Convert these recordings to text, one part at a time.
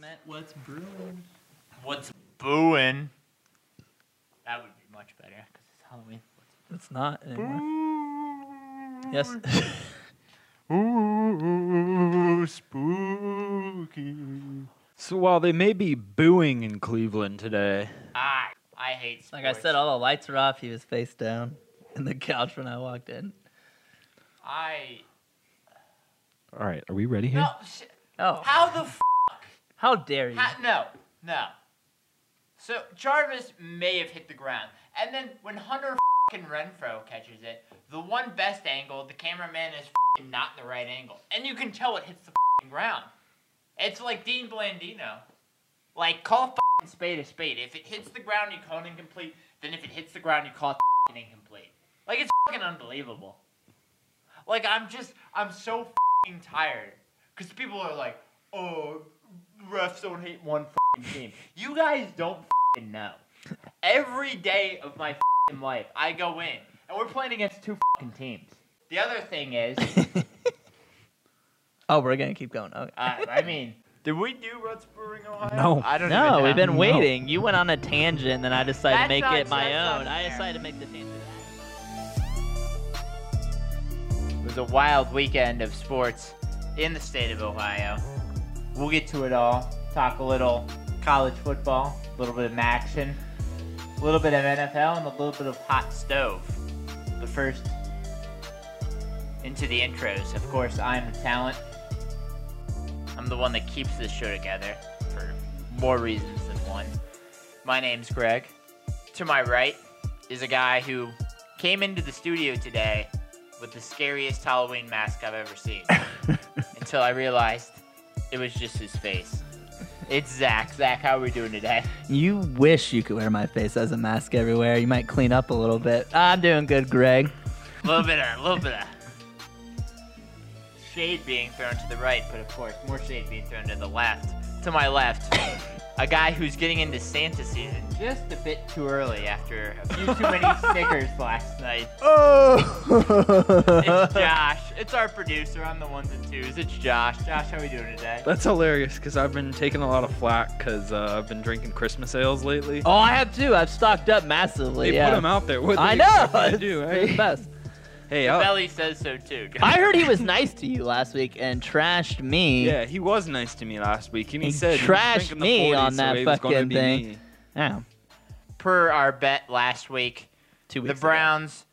segment. What's brewing? What's booing? That would be much better because it's Halloween. It's not anymore. Yes. Ooh, spooky. So while they may be booing in Cleveland today, I I hate sports. like I said, all the lights were off. He was face down in the couch when I walked in. I all right, are we ready here? no. Sh- Oh, how the f- how dare you? ha- no no. So Jarvis may have hit the ground, and then when Hunter fing Renfrow catches it, the one best angle, the cameraman is fing not the right angle, and you can tell it hits the fing ground. It's like Dean Blandino. Like call fing spade a spade. If it hits the ground, you call it incomplete. Then if it hits the ground, you call it fing incomplete. Like it's fucking unbelievable. Like I'm just I'm so fucking tired because people are like, oh, refs don't hate one team. You guys don't know. Every day of my life, I go in and we're playing against two fucking teams. The other thing is, oh, we're gonna keep going. Okay. uh, I mean, did we do Ruts Brewing Ohio? No. I don't no, we've been No. waiting. You went on a tangent, then I decided to make not- it my own. I decided to make the tangent. It was a wild weekend of sports in the state of Ohio. We'll get to it all. Talk a little college football, a little bit of action, a little bit of NFL, and a little bit of hot stove. But first, into the intros. Of course, I'm the talent. I'm the one that keeps this show together for more reasons than one. My name's Greg. To my right is a guy who came into the studio today with the scariest Halloween mask I've ever seen. until I realized it was just his face. It's Zach. Zach, how are we doing today? You wish you could wear my face as a mask everywhere. You might clean up a little bit. I'm doing good, Greg. A little bit of, a little bit of shade being thrown to the right, but of course more shade being thrown to the left. To my left, a guy who's getting into Santa season just a bit too early after a few too many Snickers last night. Oh! it's Josh. It's our producer on the ones and twos. It's Josh. Josh, how are we doing today? That's hilarious because I've been taking a lot of flack because uh, I've been drinking Christmas ales lately. Oh, I have too. I've stocked up massively. they yeah. put them out there. What I know. expect me to It's do, the best. Hey, The oh. belly says so too. I heard he was nice to you last week and trashed me. yeah, he was nice to me last week, and he, He said trashed he was the me 40, on that he fucking thing. me. Yeah. per our bet last week, Two the weeks ago. Browns.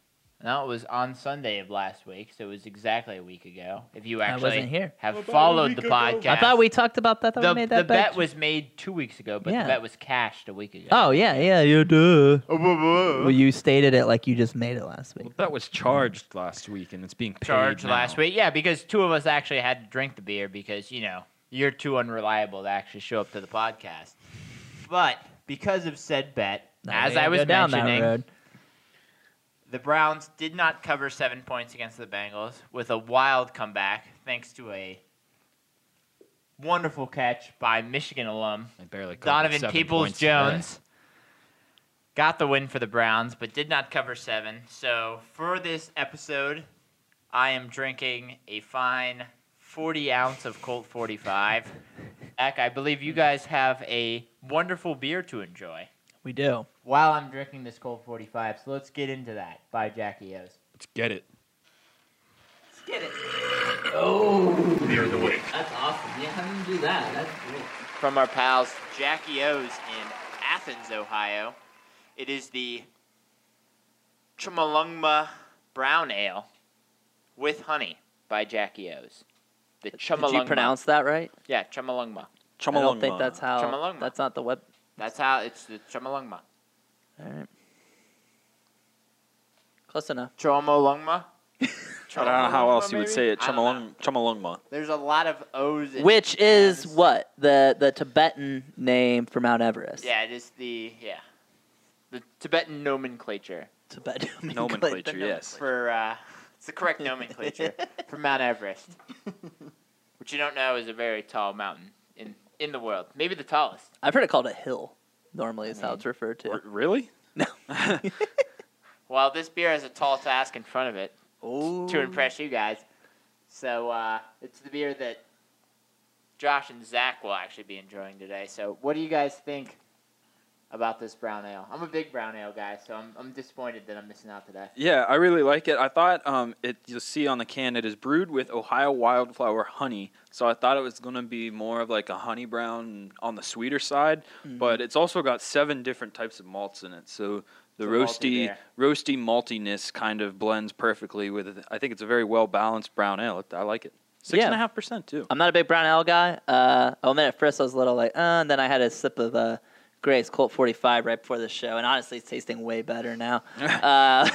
No, it was on Sunday of last week, so it was exactly a week ago. If you actually wasn't here. have About a followed week the ago. podcast, I thought we talked about that. That the, we made the that bet was made two weeks ago, but Yeah. the bet was cashed a week ago. Oh yeah, yeah, you do. Oh, whoa, whoa. Well, you stated it like you just made it last week. Well, that was charged last week, and it's being paid charged now. last week. Yeah, because two of us actually had to drink the beer because you know you're too unreliable to actually show up to the podcast. But because of said bet, Now as we I gotta was go down mentioning, that road. The Browns did not cover seven points against the Bengals with a wild comeback thanks to a wonderful catch by Michigan alum Donovan Peoples. Jones. Got the win for the Browns, but did not cover seven. So for this episode, I am drinking a fine 40 ounce of Colt 45. Eck, I believe you guys have a wonderful beer to enjoy We do. while I'm drinking this cold 45. So let's get into that by Jackie O's. Let's get it. Let's get it. Oh, that's awesome. Yeah, how do you do that? That's cool. From our pals Jackie O's in Athens, Ohio. It is the Chumalungma Brown Ale with honey by Jackie O's. The Chumalungma. Did you pronounce that right? Yeah, Chumalungma. I don't think that's how. Chumalungma. That's not the web. That's how it's the Chumalungma. All right. Close enough. Chomolungma. I don't know how else you would say it. I don't. Chumalung, Chumalungma. There's a lot of O's. In Which is M's. what the the Tibetan name for Mount Everest. Yeah, it is the yeah, the Tibetan nomenclature Tibetan Nomenclature, yes. for uh, it's the correct nomenclature for Mount Everest, which you don't know is a very tall mountain in in the world, maybe the tallest. I've heard it called a hill. Normally, is how it's referred to. R- really? No. Well, this beer has a tall task in front of it Ooh. to impress you guys. So uh, it's the beer that Josh and Zach will actually be enjoying today. So, what do you guys think about this brown ale? I'm a big brown ale guy, so I'm, I'm disappointed that I'm missing out today. Yeah, I really like it. I thought um, it. You'll see on the can it is brewed with Ohio wildflower honey. So I thought it was gonna be more of like a honey brown on the sweeter side, Mm-hmm. but it's also got seven different types of malts in it. So the roasty, roasty maltiness kind of blends perfectly with it. I think it's a very well balanced brown ale. I like it. Six Yeah. and a half percent too. I'm not a big brown ale guy. Uh, I'll admit at first I was a little like, uh, and then I had a sip of uh, Grace Colt 45 right before the show, and honestly, it's tasting way better now. uh,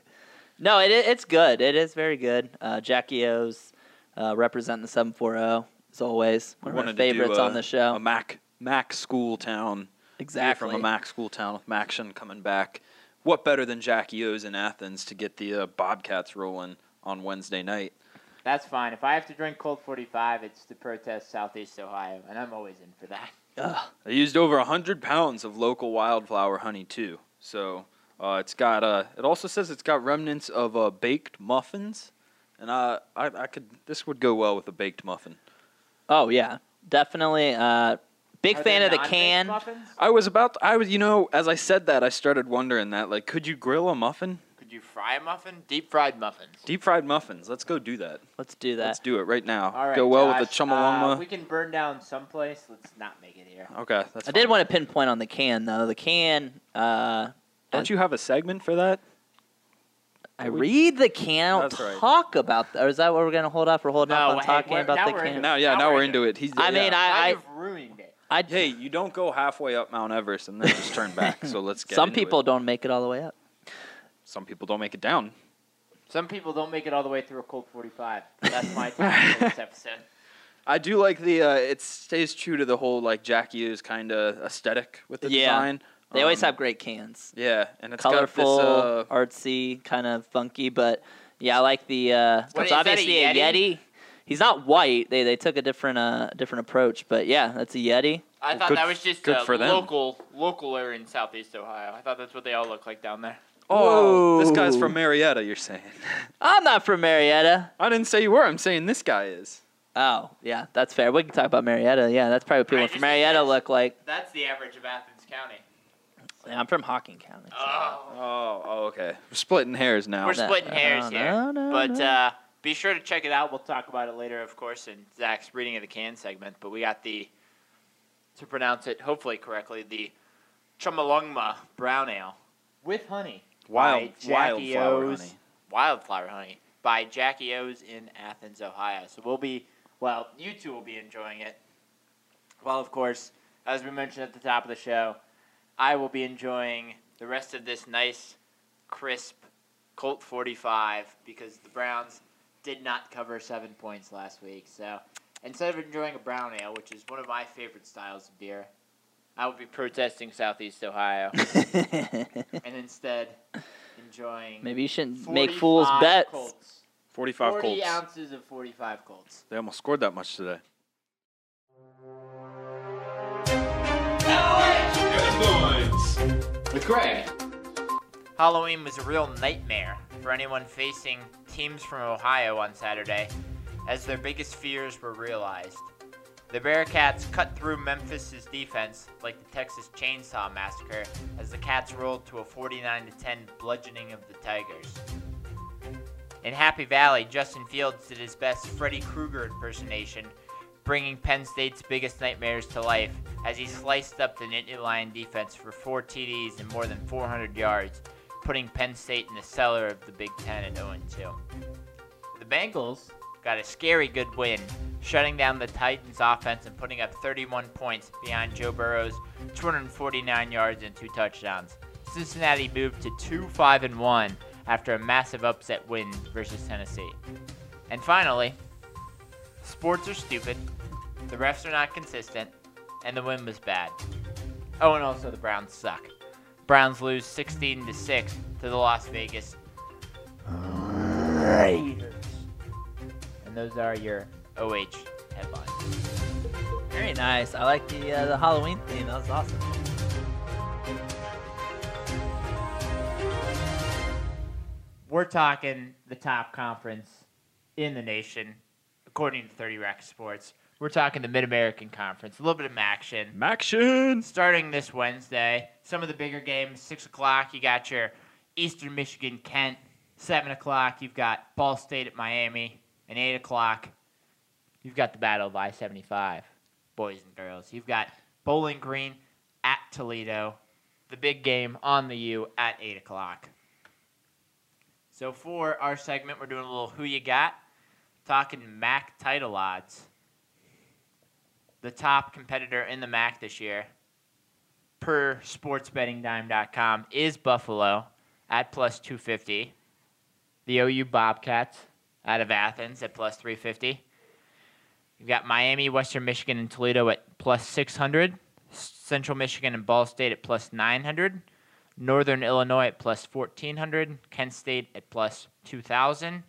no, it, it's good. It is very good. Uh, Jackie O's uh, representing the 740 as always. One of my Wanted to do favorites a- on the show. A Mac Mac school town. exactly. From a Mac school town with Maction coming back. What better than Jackie O's in Athens to get the uh, Bobcats rolling on Wednesday night? That's fine. If I have to drink Colt 45, it's to protest Southeast Ohio, and I'm always in for that. Ugh. They used over hundred pounds of local wildflower honey too. So uh, it's got. Uh, it also says it's got remnants of uh, baked muffins, and uh, I, I could. This would go well with a baked muffin. Oh, yeah. Definitely. Uh, big Are fan there of the can. Muffins? I was about. I was. You know, as I said that, I started wondering that. Like, could you grill a muffin? Could you fry a muffin? Deep fried muffins. Deep fried muffins. Let's go do that. Let's do that. Let's do it right now. All right, go well with the chumalongma. Uh, we can burn down someplace. Let's not make it here. okay, that's. I did want to pinpoint on the can, though. The can, uh, Don't you have a segment for that? I We- read the can. I don't That's right. talk about that. Or is that what we're going to hold off? We're holding No, up on hey, talking about the can. into Now, yeah, Now now we're we're into into it. He's. I mean, yeah. I- Now you've ruined it. I, Hey, you don't go halfway up Mount Everest and then just turn back. So let's get. some into it. people don't make it all the way up. Some people don't make it down. Some people don't make it all the way through a Colt 45. That's my time for this episode. I do like the. Uh, it stays true to the whole like Jackie is kind of aesthetic with the Yeah. design. They always Um, have great cans. Yeah, and it's Colorful, got this. Uh, artsy, kind of funky, but yeah, I like the. Uh, What, it's is that a obviously a Yeti? Yeti. He's not white. They they took a different uh different approach, but yeah, that's a Yeti. I Well, thought good that was just good uh, for them. local, local area in Southeast Ohio. I thought that's what they all look like down there. Oh, this guy's from Marietta. You're saying? I'm not from Marietta. I didn't say you were. I'm saying this guy is. Oh, yeah, that's fair. We can talk about Marietta. Yeah, that's probably what people Right, from just- Marietta look like. That's the average of Athens County. Yeah, I'm from Hocking County. so- Oh. Oh, oh, okay. We're splitting hairs now. We're No, splitting hairs no, here. no, no, but no. uh, be sure to check it out. We'll talk about it later, of course, in Zach's reading of the can segment. But we got the, to pronounce it hopefully correctly, the Chumalongma Brown Ale with honey. Wild, Jackie wildflower O's- honey. Wildflower honey by Jackie O's in Athens, Ohio. So we'll be, well, you two will be enjoying it. Well, of course, as we mentioned at the top of the show, I will be enjoying the rest of this nice, crisp Colt 45 because the Browns did not cover seven points last week. So instead of enjoying a brown ale, which is one of my favorite styles of beer, I would be protesting Southeast Ohio and instead enjoying Maybe you shouldn't make fool's 45 bets. Colts. 45 40 Colts. ounces of 45 Colts. They almost scored that much today. With Greg. Halloween was a real nightmare for anyone facing teams from Ohio on Saturday, as their biggest fears were realized. The Bearcats cut through Memphis's defense like the Texas Chainsaw Massacre as the Cats rolled to a 49 10 bludgeoning of the Tigers. In Happy Valley, Justin Fields did his best Freddy Krueger impersonation, bringing Penn State's biggest nightmares to life as he sliced up the Nittany Lion defense for four TDs and more than 400 yards, putting Penn State in the cellar of the Big Ten at 0 2. The Bengals got a scary good win, shutting down the Titans' offense and putting up 31 points behind Joe Burrow's 249 yards and two touchdowns. Cincinnati moved to 2 5 and 1 after a massive upset win versus Tennessee. And finally, sports are stupid, the refs are not consistent, and the win was bad. Oh, and also the Browns suck. Browns lose 16 to 6 to the Las Vegas. And those are your OH headlines. Very nice. I like the uh, the Halloween theme. That was awesome. We're talking the top conference in the nation, according to 30 Rack Sports. we're talking the Mid American Conference. A little bit of action. Maction. Starting this Wednesday, some of the bigger games, 6 o'clock, you got your Eastern Michigan Kent. 7 o'clock, you've got Ball State at Miami. And 8 o'clock, you've got the Battle of I 75, boys and girls. You've got Bowling Green at Toledo. The big game on the U at 8 o'clock. So for our segment, we're doing a little Who You Got, talking MAC title odds. The top competitor in the MAC this year, per sportsbettingdime.com, is Buffalo at plus 250. The OU Bobcats out of Athens at plus 350. You've got Miami, Western Michigan, and Toledo at plus 600. Central Michigan and Ball State at plus 900. Northern Illinois at plus 1400. Kent State at plus 2000.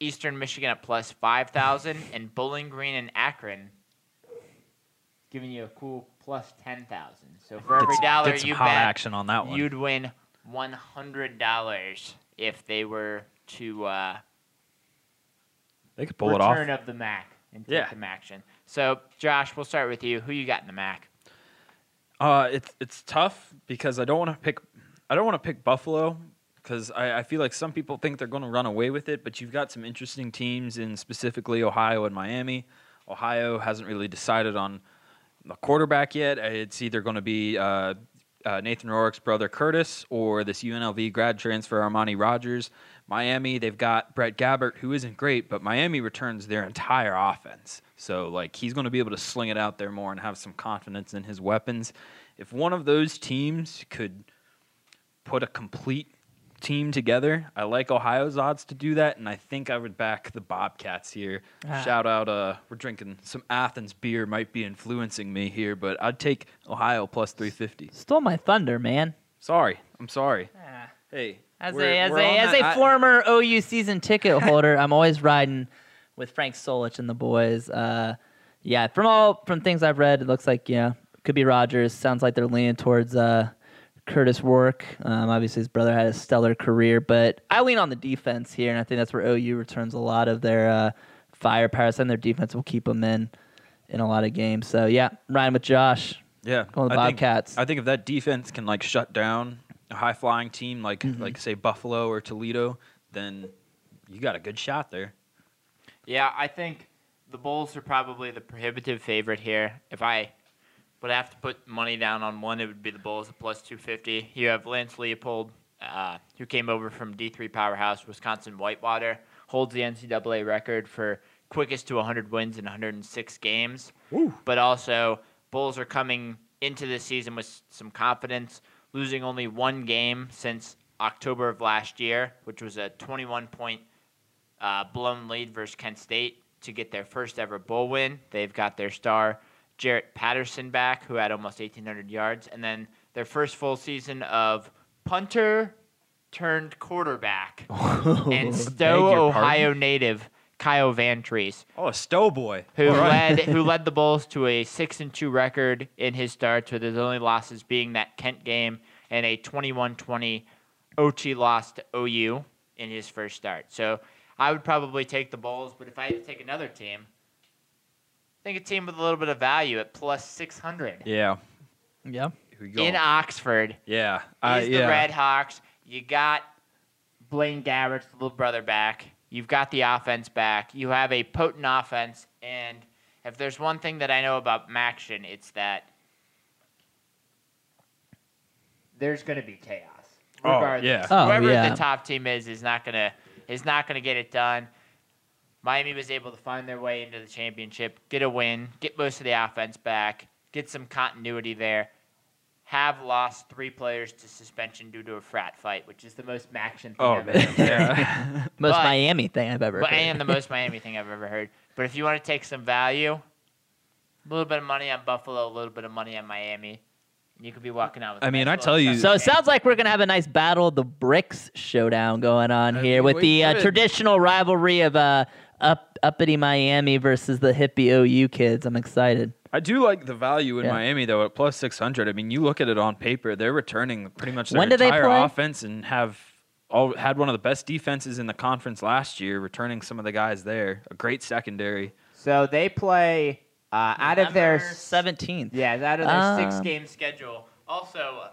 Eastern Michigan at plus 5000. And Bowling Green and Akron giving you a cool plus 10,000. So for every dollar you bet, action on that one. you'd win $100 if they were to uh, They could pull it off. return of the Mac and take Yeah. some action. So, Josh, we'll start with you. Who you got in the Mac? Uh, it's it's tough because I don't want to pick I don't want to pick Buffalo because I, I feel like some people think they're going to run away with it, but you've got some interesting teams in specifically Ohio and Miami. Ohio hasn't really decided on the quarterback yet. It's either going to be uh, uh, Nathan Rourke's brother Kurtis or this UNLV grad transfer Armani Rogers. Miami, they've got Brett Gabbert, who isn't great, but Miami returns their entire offense. So, like, he's going to be able to sling it out there more and have some confidence in his weapons. If one of those teams could put a complete team together, I like Ohio's odds to do that, and I think I would back the Bobcats here. Ah. Shout out, uh, we're drinking some Athens beer, might be influencing me here, but I'd take Ohio plus 350. Stole my thunder, man. Sorry, I'm sorry. Hey, As we're- a as a as that- a I- former OU season ticket holder, I'm always riding with Frank Solich and the boys. Uh, yeah, from all from things I've read, it looks like yeah, could be Rogers. Sounds like they're leaning towards uh, Kurtis Rourke. Um, obviously, his brother had a stellar career, but I lean on the defense here, and I think that's where OU returns a lot of their uh, firepower. And their defense will keep them in in a lot of games. So yeah, riding with Josh. Yeah, Going with I think- Bobcats. I think if that defense can like shut down a high flying team like Mm-hmm. like say Buffalo or Toledo, then you got a good shot there. Yeah, I think the Bulls are probably the prohibitive favorite here. If I would have to put money down on one, it would be the Bulls at plus 250. You have Lance Leopold, uh, who came over from D3 powerhouse Wisconsin Whitewater, holds the NCAA record for quickest to 100 wins in 106 games. But also, Bulls are coming into this season with some confidence, losing only one game since October of last year, which was a 21 point uh, blown lead versus Kent State to get their first ever bowl win. They've got their star Jarrett Patterson back, who had almost 1,800 yards, and then their first full season of punter turned quarterback and Stow, your Ohio native Kyle Vantrease, Oh, a Stow boy. who All right. led who led the Bulls to a six and two record in his starts, with his only losses being that Kent game and a 21-20 OT loss to OU in his first start. So I would probably take the Bulls, but if I had to take another team, I think a team with a little bit of value at plus 600 Yeah. Yeah. Here we go. in Oxford yeah. is Uh, the yeah. Red Hawks. You got Blaine Gabbert's little brother back. You've got the offense back. You have a potent offense, and if there's one thing that I know about Maction, it's that there's going to be chaos. Oh, Regardless, yeah. Oh, whoever yeah. the top team is is not gonna is not gonna get it done. Miami was able to find their way into the championship, get a win, get most of the offense back, get some continuity there. Have lost three players to suspension due to a frat fight, which is the most Maction thing Oh, I've ever heard. yeah. Most But- Miami thing I've ever But heard. and the most Miami thing I've ever heard. But if you want to take some value, a little bit of money on Buffalo, a little bit of money on Miami, you could be walking out with. a I mean, nice I tell you- So it sounds like we're gonna have a nice battle of the bricks showdown going on I here mean, with the uh, traditional rivalry of uh, up uppity Miami versus the hippie OU kids. I'm excited. I do like the value in Yeah. Miami though at plus six hundred. I mean, you look at it on paper; they're returning pretty much their When do they entire offense and have all had one of the best defenses in the conference last year. Returning some of the guys there, a great secondary. So they play Uh, out of their 17th. yeah, out of their six Um, game schedule. Also, uh,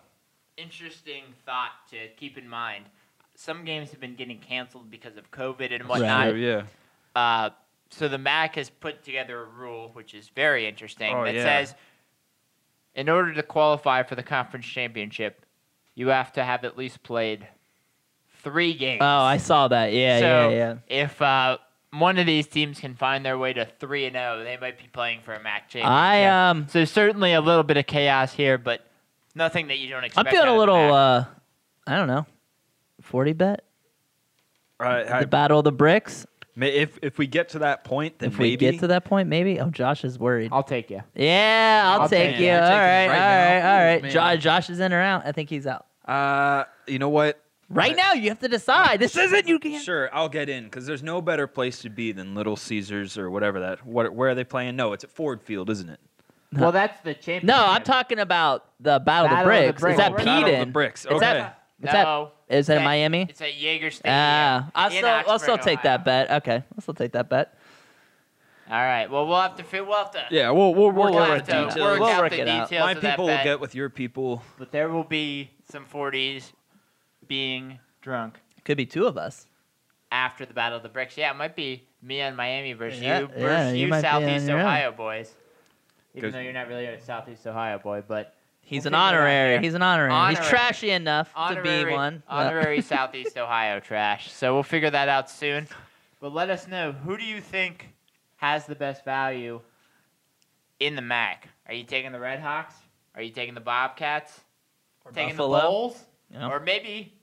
interesting thought to keep in mind. Some games have been getting canceled because of COVID and whatnot. Sure, yeah. Uh, so the MAC has put together a rule, which is very interesting, Oh, that yeah. says in order to qualify for the conference championship, you have to have at least played three games. Oh, I saw that. Yeah, so yeah, yeah. if uh, one of these teams can find their way to three and zero, they might be playing for a MAC championship. I um, so certainly a little bit of chaos here, but nothing that you don't expect. I'm feeling out a of little. Uh I don't know. 40 bet. Right, I- the battle of the bricks. May- if if we get to that point, then If we maybe get to that point, maybe. Oh, Josh is worried. I'll take you. Yeah, I'll, I'll take take you. it. All I'll take right, it all right right, now. all Oh, man. Jo- Josh is in or out. I think he's out. Uh, you know what? Right now, you have to decide. This isn't you can't. Sure, I'll get in because there's no better place to be than Little Caesars or whatever that. What? Where are they playing? No, it's at Ford Field, isn't it? Well, that's the championship. No, I'm talking about the battle, Battle of of the the bricks. Bricks. Is that Oh, Pete Battle of the Bricks. Is Okay. That- Is no, Is that It's at- Miami? It's at Yager Stadium. Ah, I'll in still, I'll still take Ohio. that bet. Okay, I'll still take that bet. All right. Well, we'll have to. Fi- we'll have to. Yeah, we'll we'll work We'll out the it details. Work We'll out work the it out. details My of that people will bet. get with your people. But there will be some 40s being drunk Could be two of us. after the Battle of the Bricks. Yeah, it might be me and Miami versus Yeah, you versus yeah, you you, might be on Southeast. Ohio boys. Even though you're not really a Southeast Ohio boy, but He's We'll an figure it out honorary. He's an honorary. He's Honorary. trashy enough to be one. but- honorary Southeast Ohio trash. So we'll figure that out soon. But let us know who do you think has the best value in the MAC? Are you taking the Red Hawks? Are you taking the Bobcats? Or taking Buffalo. the Bulls? Yeah. Or maybe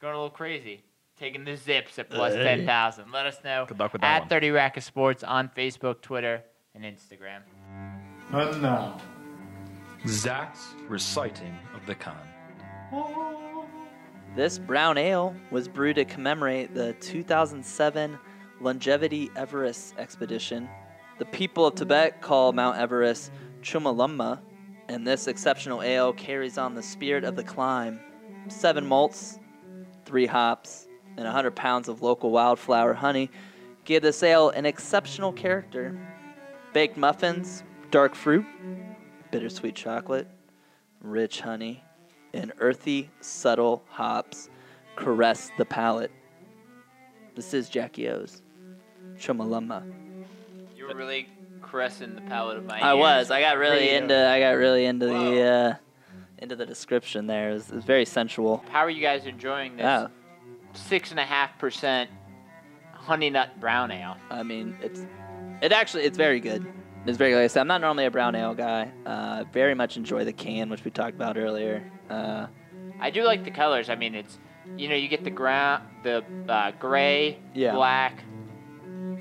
going a little crazy, taking the Zips at plus Hey. ten thousand. Let us know Good luck with that at one. Thirty Rack of Sports on Facebook, Twitter, and Instagram. And now, Zach's reciting of the con. This brown ale was brewed to commemorate the 2007 Longevity Everest expedition. The people of Tibet call Mount Everest Chumalumma, and this exceptional ale carries on the spirit of the climb. Seven malts, three hops, and 100 pounds of local wildflower honey give this ale an exceptional character. Baked muffins, dark fruit, bittersweet chocolate, rich honey, and earthy, subtle hops caress the palate. This is Jackie O's. Chumalumma. You were really caressing the palate of my I was. I got really Radio. into. I got really into the Whoa. uh, into the description there. It was, it was very sensual. How are you guys enjoying this Yeah, six and a half percent honey nut brown ale? I mean it's it actually it's very good. It's very. Like I said, I'm not normally a brown ale guy. Uh, very much enjoy the can, which we talked about earlier. Uh, I do like the colors. I mean, it's you know you get the ground, the uh, gray, Yeah. black,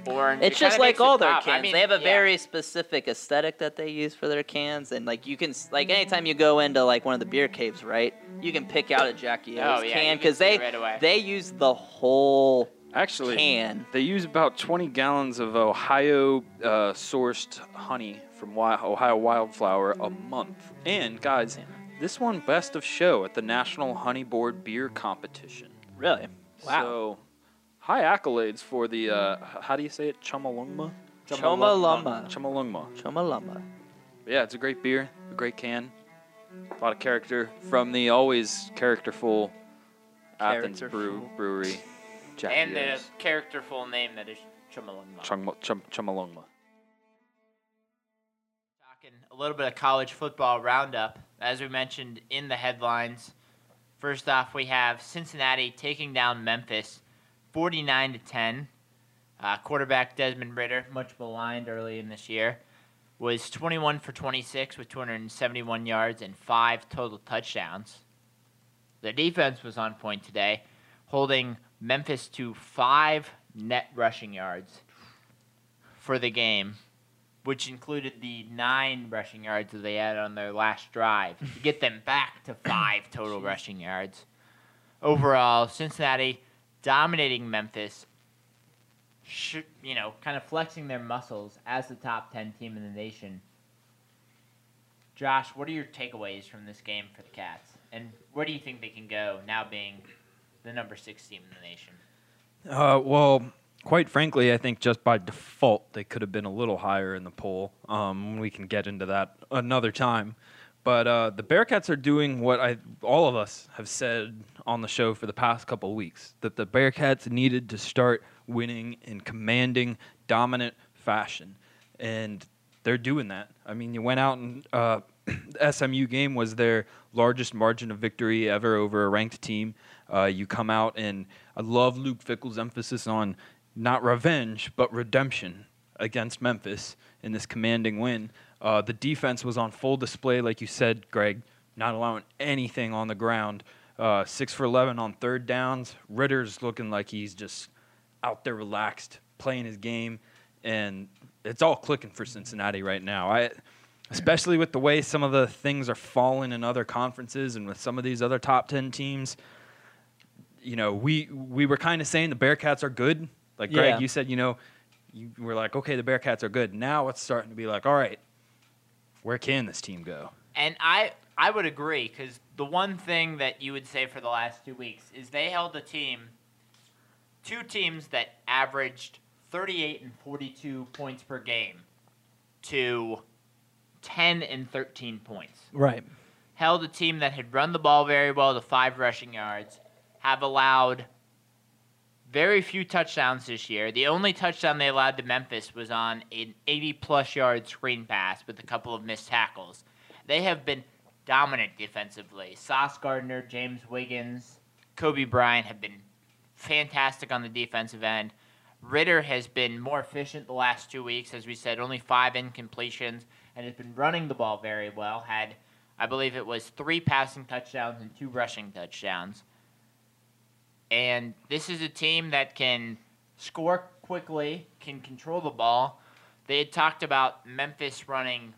orange. It's It just like all their pop. cans. I mean, they have a yeah. very specific aesthetic that they use for their cans, and like you can like anytime you go into like one of the beer caves, right? You can pick out a Jackie Oh, yeah, can can because they right they use the whole Actually, can. they use about 20 gallons of Ohio uh, sourced honey from wi- Ohio Wildflower a month. And guys, this won best of show at the National Honey Board Beer Competition. Really? Wow. So, high accolades for the uh, h- how do you say it? Chumalungma. Chumalungma. Chomalumma. But yeah, it's a great beer, a great can, a lot of character from the always characterful Athens Brew, Brewery. And the O's. characterful name that is Chumalungma. Chum, chum, Chumalungma. Talking a little bit of college football roundup. As we mentioned in the headlines, first off, we have Cincinnati taking down Memphis 49 to 10. Uh, quarterback Desmond Ridder, much maligned early in this year, was 21 for 26 with 271 yards and five total touchdowns. The defense was on point today, holding Memphis to five net rushing yards for the game which included the nine rushing yards that they had on their last drive to get them back to five total rushing yards. Overall, Cincinnati dominating Memphis, sh- you know, kind of flexing their muscles as the top 10 team in the nation. Josh, what are your takeaways from this game for the Cats? And where do you think they can go now being the number six team in the nation? Uh, well, quite frankly, I think just by default they could have been a little higher in the poll. Um, we can get into that another time. But uh, the Bearcats are doing what I all of us have said on the show for the past couple weeks that the Bearcats needed to start winning in commanding, dominant fashion, and they're doing that. I mean, you went out and uh, the SMU game was their largest margin of victory ever over a ranked team. Uh, you come out and I love Luke Fickell's emphasis on not revenge but redemption against Memphis in this commanding win. Uh, the defense was on full display, like you said, Greg, not allowing anything on the ground. Uh, six for 11 on third downs. Ridder's looking like he's just out there relaxed, playing his game, and it's all clicking for Cincinnati right now. I, especially with the way some of the things are falling in other conferences and with some of these other top 10 teams. You know, we we were kind of saying the Bearcats are good. Like Greg, Yeah. you said, you know, you were like, okay, the Bearcats are good. Now it's starting to be like, all right, where can this team go? And I I would agree because the one thing that you would say for the last two weeks is they held a team, two teams that averaged 38 and 42 points per game, to 10 and 13 points. Right. Held a team that had run the ball very well to five rushing yards, have allowed very few touchdowns this year. The only touchdown they allowed to Memphis was on an 80 plus yard screen pass with a couple of missed tackles. They have been dominant defensively. Sauce Gardner, James Wiggins, Coby Bryant have been fantastic on the defensive end. Ridder has been more efficient the last two weeks, as we said, only five incompletions, and has been running the ball very well. Had, I believe it was three passing touchdowns and two rushing touchdowns. And this is a team that can score quickly, can control the ball. They had talked about Memphis running,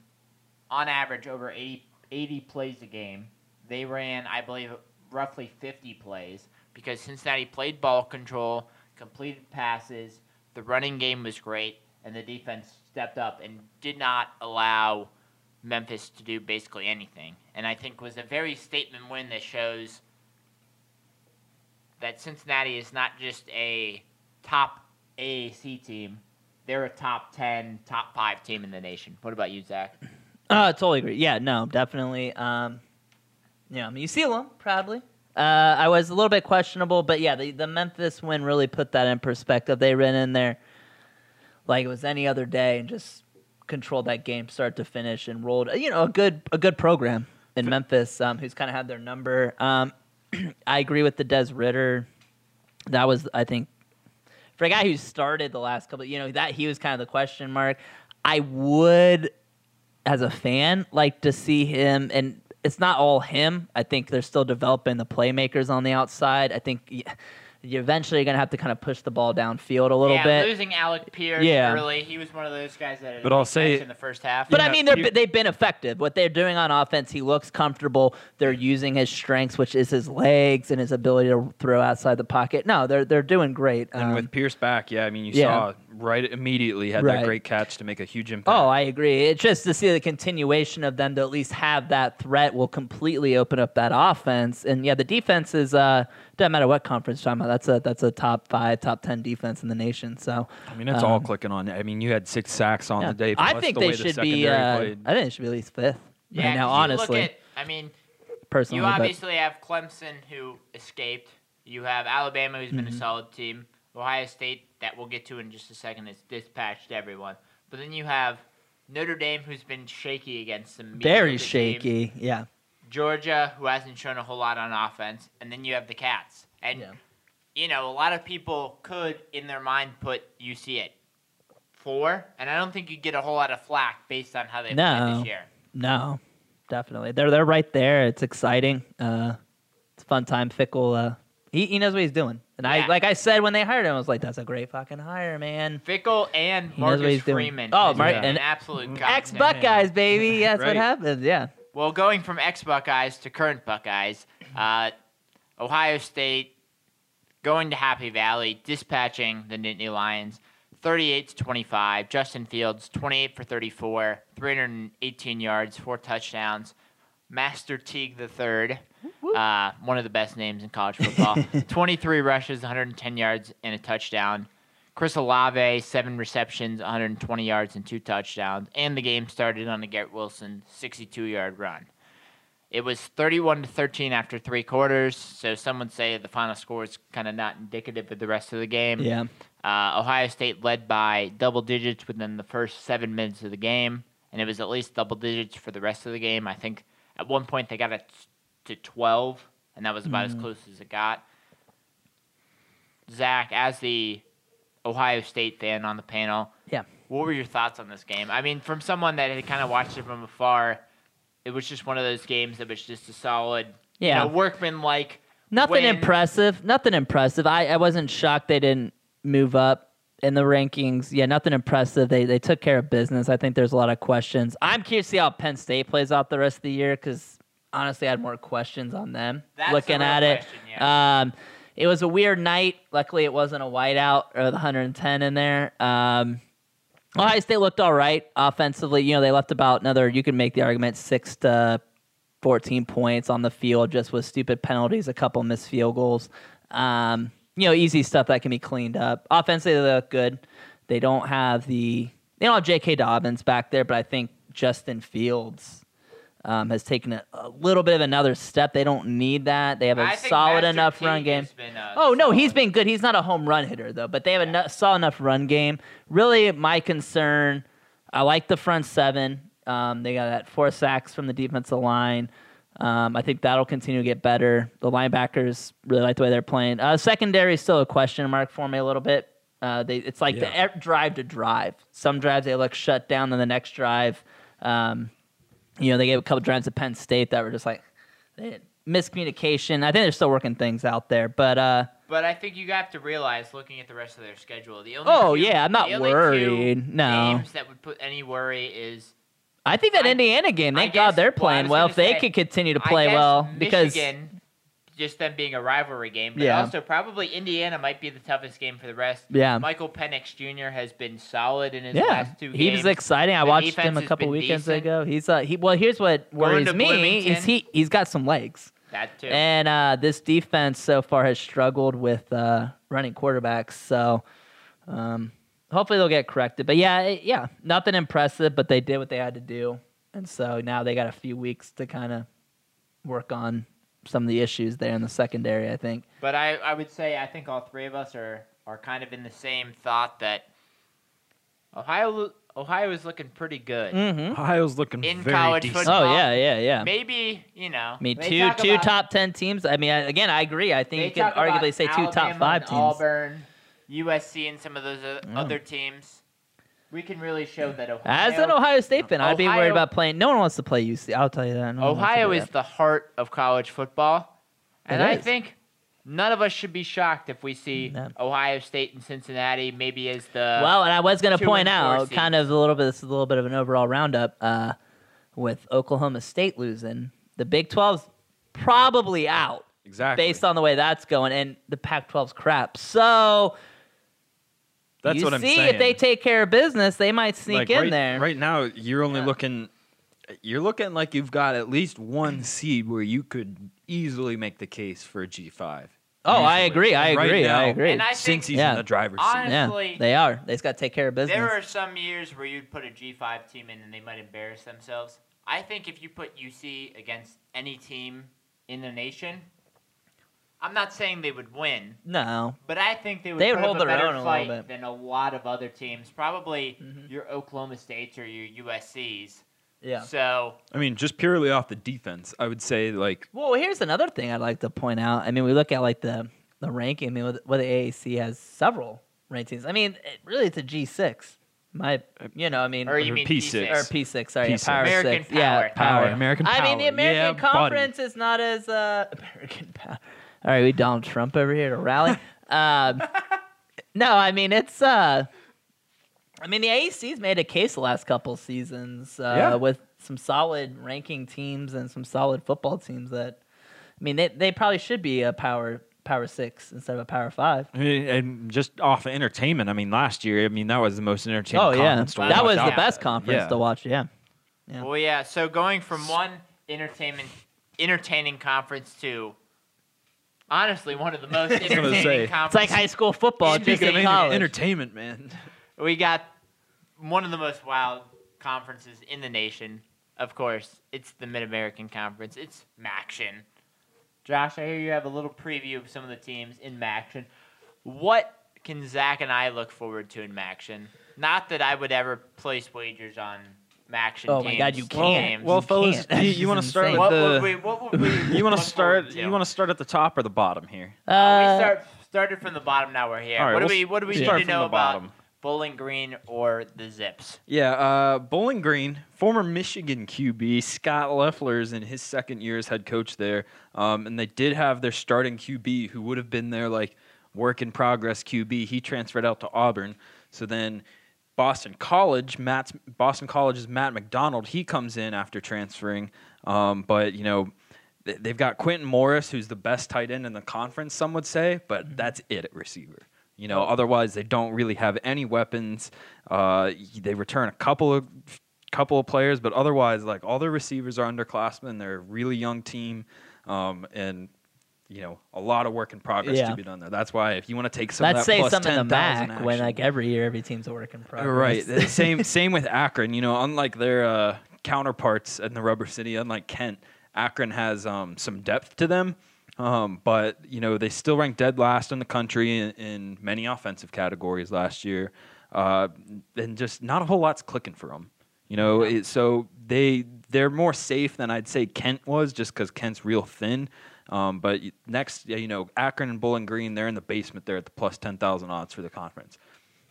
on average, over 80, 80 plays a game. They ran, I believe, roughly 50 plays because Cincinnati played ball control, completed passes, the running game was great, and the defense stepped up and did not allow Memphis to do basically anything. And I think was a very statement win that shows that Cincinnati is not just a top AAC team; they're a top ten, top five team in the nation. What about you, Zach? Uh, totally agree. Yeah, no, definitely. Um, yeah, I mean, you see them proudly. Uh, I was a little bit questionable, but yeah, the, the Memphis win really put that in perspective. They ran in there like it was any other day and just controlled that game start to finish and rolled. You know, a good a good program in Memphis, um, who's kind of had their number. Um, I agree with the Des Ridder. That was, I think, for a guy who started the last couple, you know, that he was kind of the question mark. I would, as a fan, like to see him, and it's not all him. I think they're still developing the playmakers on the outside. I think you're eventually going to have to kind of push the ball downfield a little yeah, bit. losing Alec Pierce Yeah. early, he was one of those guys that. But I'll say- in the first half. But Yeah, I mean, they're, you- they've been effective. What they're doing on offense, he looks comfortable. They're using his strengths, which is his legs and his ability to throw outside the pocket. No, they're they're doing great. And Um, with Pierce back, yeah, I mean, you yeah. saw right immediately had Right. that great catch to make a huge impact. Oh, I agree. It's just to see the continuation of them to at least have that threat will completely open up that offense. And yeah, the defense is uh doesn't matter what conference you're talking about. That's a that's a top five, top ten defense in the nation. So I mean, it's all um, clicking on. I mean, you had six sacks on yeah. the day. I think the they way the should be. Uh. I think they should be at least fifth yeah, right now. 'cause you Honestly, look at, I mean, personally, you but- obviously have Clemson who escaped. You have Alabama who's been a Mhm. solid team. Ohio State that we'll get to in just a second is dispatched everyone. But then you have Notre Dame who's been shaky against some very shaky. Yeah. Georgia, who hasn't shown a whole lot on offense, and then you have the Cats. And Yeah. you know, a lot of people could, in their mind, put UC at four, and I don't think you'd get a whole lot of flack based on how they played No. this year. No, definitely. They're they're right there. It's exciting. Uh, it's a fun time. Fickell. Uh, he he knows what he's doing. And I like I said when they hired him, I was like, that's a great fucking hire, man. Fickell and He Marcus he's doing. Freeman. Oh, Mar- and- an absolute ex Buckeyes, baby. That's what Right. happens. Yeah. Well, going from ex Buckeyes to current Buckeyes, uh, Ohio State going to Happy Valley, dispatching the Nittany Lions, 38 to 25. Justin Fields, 28 for 34, 318 yards, four touchdowns. Master Teague the third, uh, one of the best names in college football. 23 rushes, 110 yards, and a touchdown. Chris Olave, seven receptions, 120 yards, and two touchdowns. And the game started on a Garrett Wilson 62 yard run. It was 31 to 13 after three quarters, so some would say the final score is kind of not indicative of the rest of the game. Yeah. Uh, Ohio State led by double digits within the first seven minutes of the game, and it was at least double digits for the rest of the game. I think at one point they got it to 12, and that was about as mm. close as it got. Zach, as the Ohio State fan on the panel, Yeah. what were your thoughts on this game? I mean, from someone that had kind of watched it from afar, it was just one of those games that was just a solid, Yeah. you know, workman-like. Nothing win. impressive. Nothing impressive. I, I wasn't shocked they didn't move up in the rankings. Yeah, nothing impressive. They they took care of business. I think there's a lot of questions. I'm curious to see how Penn State plays out the rest of the year because honestly, I had more questions on them That's looking at it. question, yeah. Um, it was a weird night. Luckily, it wasn't a whiteout or the 110 in there. Um, Ohio State looked all right offensively. You know, they left about another. You can make the argument six to 14 points on the field just with stupid penalties, a couple missed field goals. Um, you know, easy stuff that can be cleaned up. Offensively, they look good. They don't have the they don't have J.K. Dobbins back there, but I think Justin Fields um, has taken a, a little bit of another step. They don't need that. They have a I solid enough run game. been, uh, Oh no, he's been good. He's not a home run hitter though, but they have a nu- solid enough run game. Really, my concern. I like the front seven. Um, they got that four sacks from the defensive line. Um, I think that'll continue to get better. The linebackers really like the way they're playing. Uh, secondary is still a question mark for me a little bit. Uh, they, it's like the Yeah. e- drive to drive. Some drives they look shut down, then the next drive, um, you know, they gave a couple drives to Penn State that were just like they, miscommunication. I think they're still working things out there, but uh, But I think you have to realize, looking at the rest of their schedule, the only Oh, two- yeah, I'm not the only two worried. No. games that would put any worry is I think that I- Indiana game. Thank God they're playing well. gonna If they could continue to play guess well, because Michigan, just them being a rivalry game, but Yeah. also probably Indiana might be the toughest game for the rest. Yeah. Michael Penix Jr. has been solid in his yeah, last two he games. was exciting. I The watched him a couple weekends decent. ago. He's uh, he well. Here's what worries me is he he's got some legs, that too. and uh, this defense so far has struggled with uh, running quarterbacks. So. Um, hopefully they'll get corrected. But yeah, it- yeah, nothing impressive, but they did what they had to do, and so now they got a few weeks to kind of work on some of the issues there in the secondary. I think. But I, I would say I think all three of us are, are kind of in the same thought that Ohio Ohio is looking pretty good. Mm-hmm. Ohio's looking In very college decent. football. Oh yeah, yeah, yeah. Maybe you know. I mean, two two about- top ten teams. I mean, I, again, I agree. I think you could arguably say two top five teams. Auburn, USC, and some of those uh, Mm. other teams. We can really show that Ohio. As an Ohio State fan, I'd be worried about playing. No one wants to play UC. I'll tell you that. No one wants to Ohio is that. the heart of college football, and I think none of us should be shocked if we see No. Ohio State and Cincinnati maybe as the well, and I was going to point point and four out, kind of a little bit. This is a little bit of an overall roundup. Uh, with Oklahoma State losing, the Big 12's probably out Exactly. based on the way that's going, and the Pac-12's crap. So That's you what I'm see, saying. if they take care of business, they might sneak like in right, there. Right now, you're only Yeah. looking. You're looking like you've got at least one seed where you could easily make the case for a G5. Oh, I agree. I And right agree. I agree. And I think- Since he's Yeah. in the driver's Honest- seat. yeah, Honestly, they are. They just got to take care of business. There are some years where you'd put a G5 team in and they might embarrass themselves. I think if you put UC against any team in the nation, I'm not saying they would win, no, but I think they would, They would put hold up a their better own a little fight bit. than a lot of other teams. Probably Mhm. your Oklahoma States or your USC's. yeah. So I mean, just purely off the defense, I would say like Well, here's another thing I'd like to point out. I mean, we look at like the the ranking. I mean, with, with the AAC has several rankings. I mean, it, really, it's a G six. My, you know, I mean, or you mean P6. or P six. Sorry, yeah, P6. power American six. Yeah, power. power. American I mean, the. American Yeah, buddy. Conference is not as uh, American power. All right, we Donald Trump over here to rally. um, no, I mean it's. uh I mean, the AAC's made a case the last couple seasons uh, Yeah. with some solid ranking teams and some solid football teams. That, I mean, they they probably should be a power power six instead of a power five. I mean, and just off of entertainment. I mean, last year, I mean, that was the most entertaining. Oh yeah, conference to that watch was the best conference Yeah. to watch. Yeah, Yeah. Well, yeah. So going from one entertainment, entertaining conference to honestly one of the most entertaining say. It's like high school football, just in college. entertainment, man. we got one of the most wild conferences in the nation. Of course, it's the Mid American Conference. It's MACtion. Josh, I hear you have a little preview of some of the teams in MACtion. What can Zach and I look forward to in MACtion? Not that I would ever place wagers on MACtion Oh my teams. God, you can't. Well, You fellas, can't. you, you want to start with what the? would we? What would we? you want to start? You want to start at the top or the bottom here? Uh, Uh, we start started from the bottom. Now we're here. All right, what do we'll we? What do we start need to know about. Bowling Green or the Zips? Yeah, uh, Bowling Green, former Michigan QB Scot Loeffler is in his second year as head coach there, um, and they did have their starting QB who would have been their like work in progress QB. He transferred out to Auburn, so then Boston College, Matt's Boston College's Matt McDonald, he comes in after transferring, um, but you know. th- They've got Quintin Morris, who's the best tight end in the conference, some would say, but that's it at receiver. You know, otherwise they don't really have any weapons. Uh, they return a couple of couple of players, but otherwise, like all their receivers are underclassmen. They're a really young team, um, and you know a lot of work in progress Yeah. to be done there. That's why if you want to take some, Let's of that say plus some in the 10,000 MAC when like every year every team's a work in progress. Right. Same same with Akron. You know, unlike their uh, counterparts in the Rubber City, unlike Kent, Akron has um, some depth to them. Um, but you know, they still ranked dead last in the country in, in many offensive categories last year, uh, and just not a whole lot's clicking for them. You know, it, so they they're more safe than I'd say Kent was, just because Kent's real thin. Um, but next, you know, Akron and Bowling Green, they're in the basement there at the plus ten thousand odds for the conference.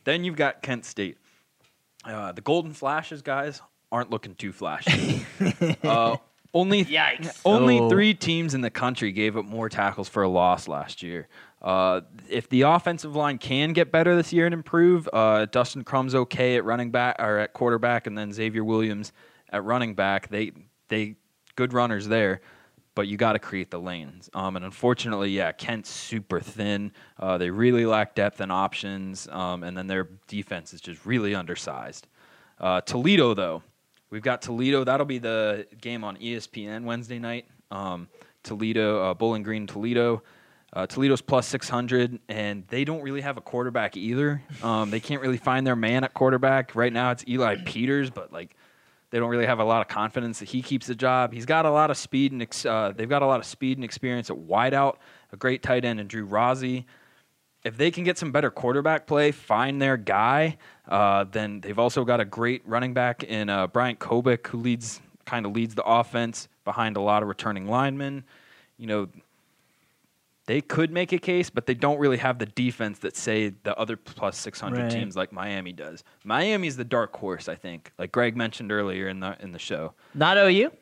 Then you've got Kent State. Uh, the Golden Flashes guys aren't looking too flashy. uh, only Yikes. only Oh. three teams in the country gave up more tackles for a loss last year. Uh, if the offensive line can get better this year and improve, uh, Dustin Crum's okay at running back or at quarterback, and then Xavier Williams at running back. They they good runners there, but you got to create the lanes. Um, and unfortunately, yeah, Kent's super thin. Uh, they really lack depth and options, um, and then their defense is just really undersized. Uh, Toledo, though, we've got Toledo. That'll be the game on ESPN Wednesday night. Um, Toledo, uh, Bowling Green, Toledo. Uh, Toledo's plus 600, and they don't really have a quarterback either. Um, they can't really find their man at quarterback. Right now, it's Eli Peters, but like they don't really have a lot of confidence that he keeps the job. He's got a lot of speed and ex- uh, they've got a lot of speed and experience at wideout. A great tight end in Drew Rosi. If they can get some better quarterback play, find their guy, uh, then they've also got a great running back in uh, Bryant Koback, who leads kind of leads the offense behind a lot of returning linemen. You know, they could make a case, but they don't really have the defense that say the other plus 600 Right. teams like Miami does. Miami's the dark horse, I think. Like Greg mentioned earlier in the in the show. Not OU.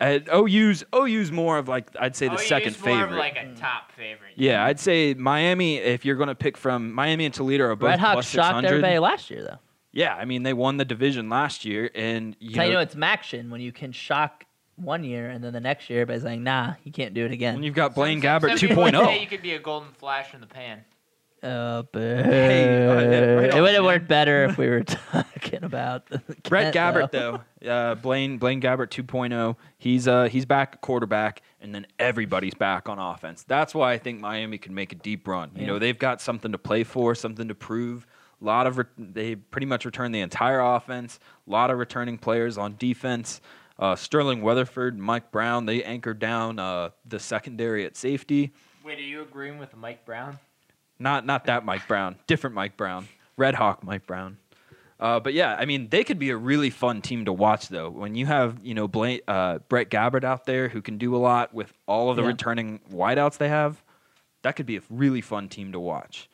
Uh, OU's OU's more of like I'd say the Oh, second it's more favorite. of like a top favorite. yeah, I'd say Miami. If you're going to pick from Miami and Toledo are both Red Hawks plus shocked 600. everybody last year though. Yeah, I mean they won the division last year, and you That's how you know, know it's Maction when you can shock one year and then the next year everybody's like, nah, you can't do it when again. you've got Blaine Some- Gabbert some people would say 2.0. You could be a golden flash in the pan. Oh, boo. Hey, uh, right it would have man. worked better if we were talking about Brett Gabbert though, uh, Blaine Blaine Gabbert 2.0. He's uh he's back quarterback, and then everybody's back on offense. That's why I think Miami can make a deep run. You Yeah. know, they've got something to play for, something to prove. A lot of re- they pretty much return the entire offense. A lot of returning players on defense. Uh, Sterling Weatherford, Mike Brown, they anchored down uh, the secondary at safety. Wait, are you agreeing with Mike Brown? Not not that Mike Brown, different Mike Brown, Red Hawk Mike Brown. Uh, but yeah, I mean, they could be a really fun team to watch, though. When you have you know Blaine, uh, Brett Gabbert out there who can do a lot with all of the Yeah. returning wideouts they have, that could be a really fun team to watch.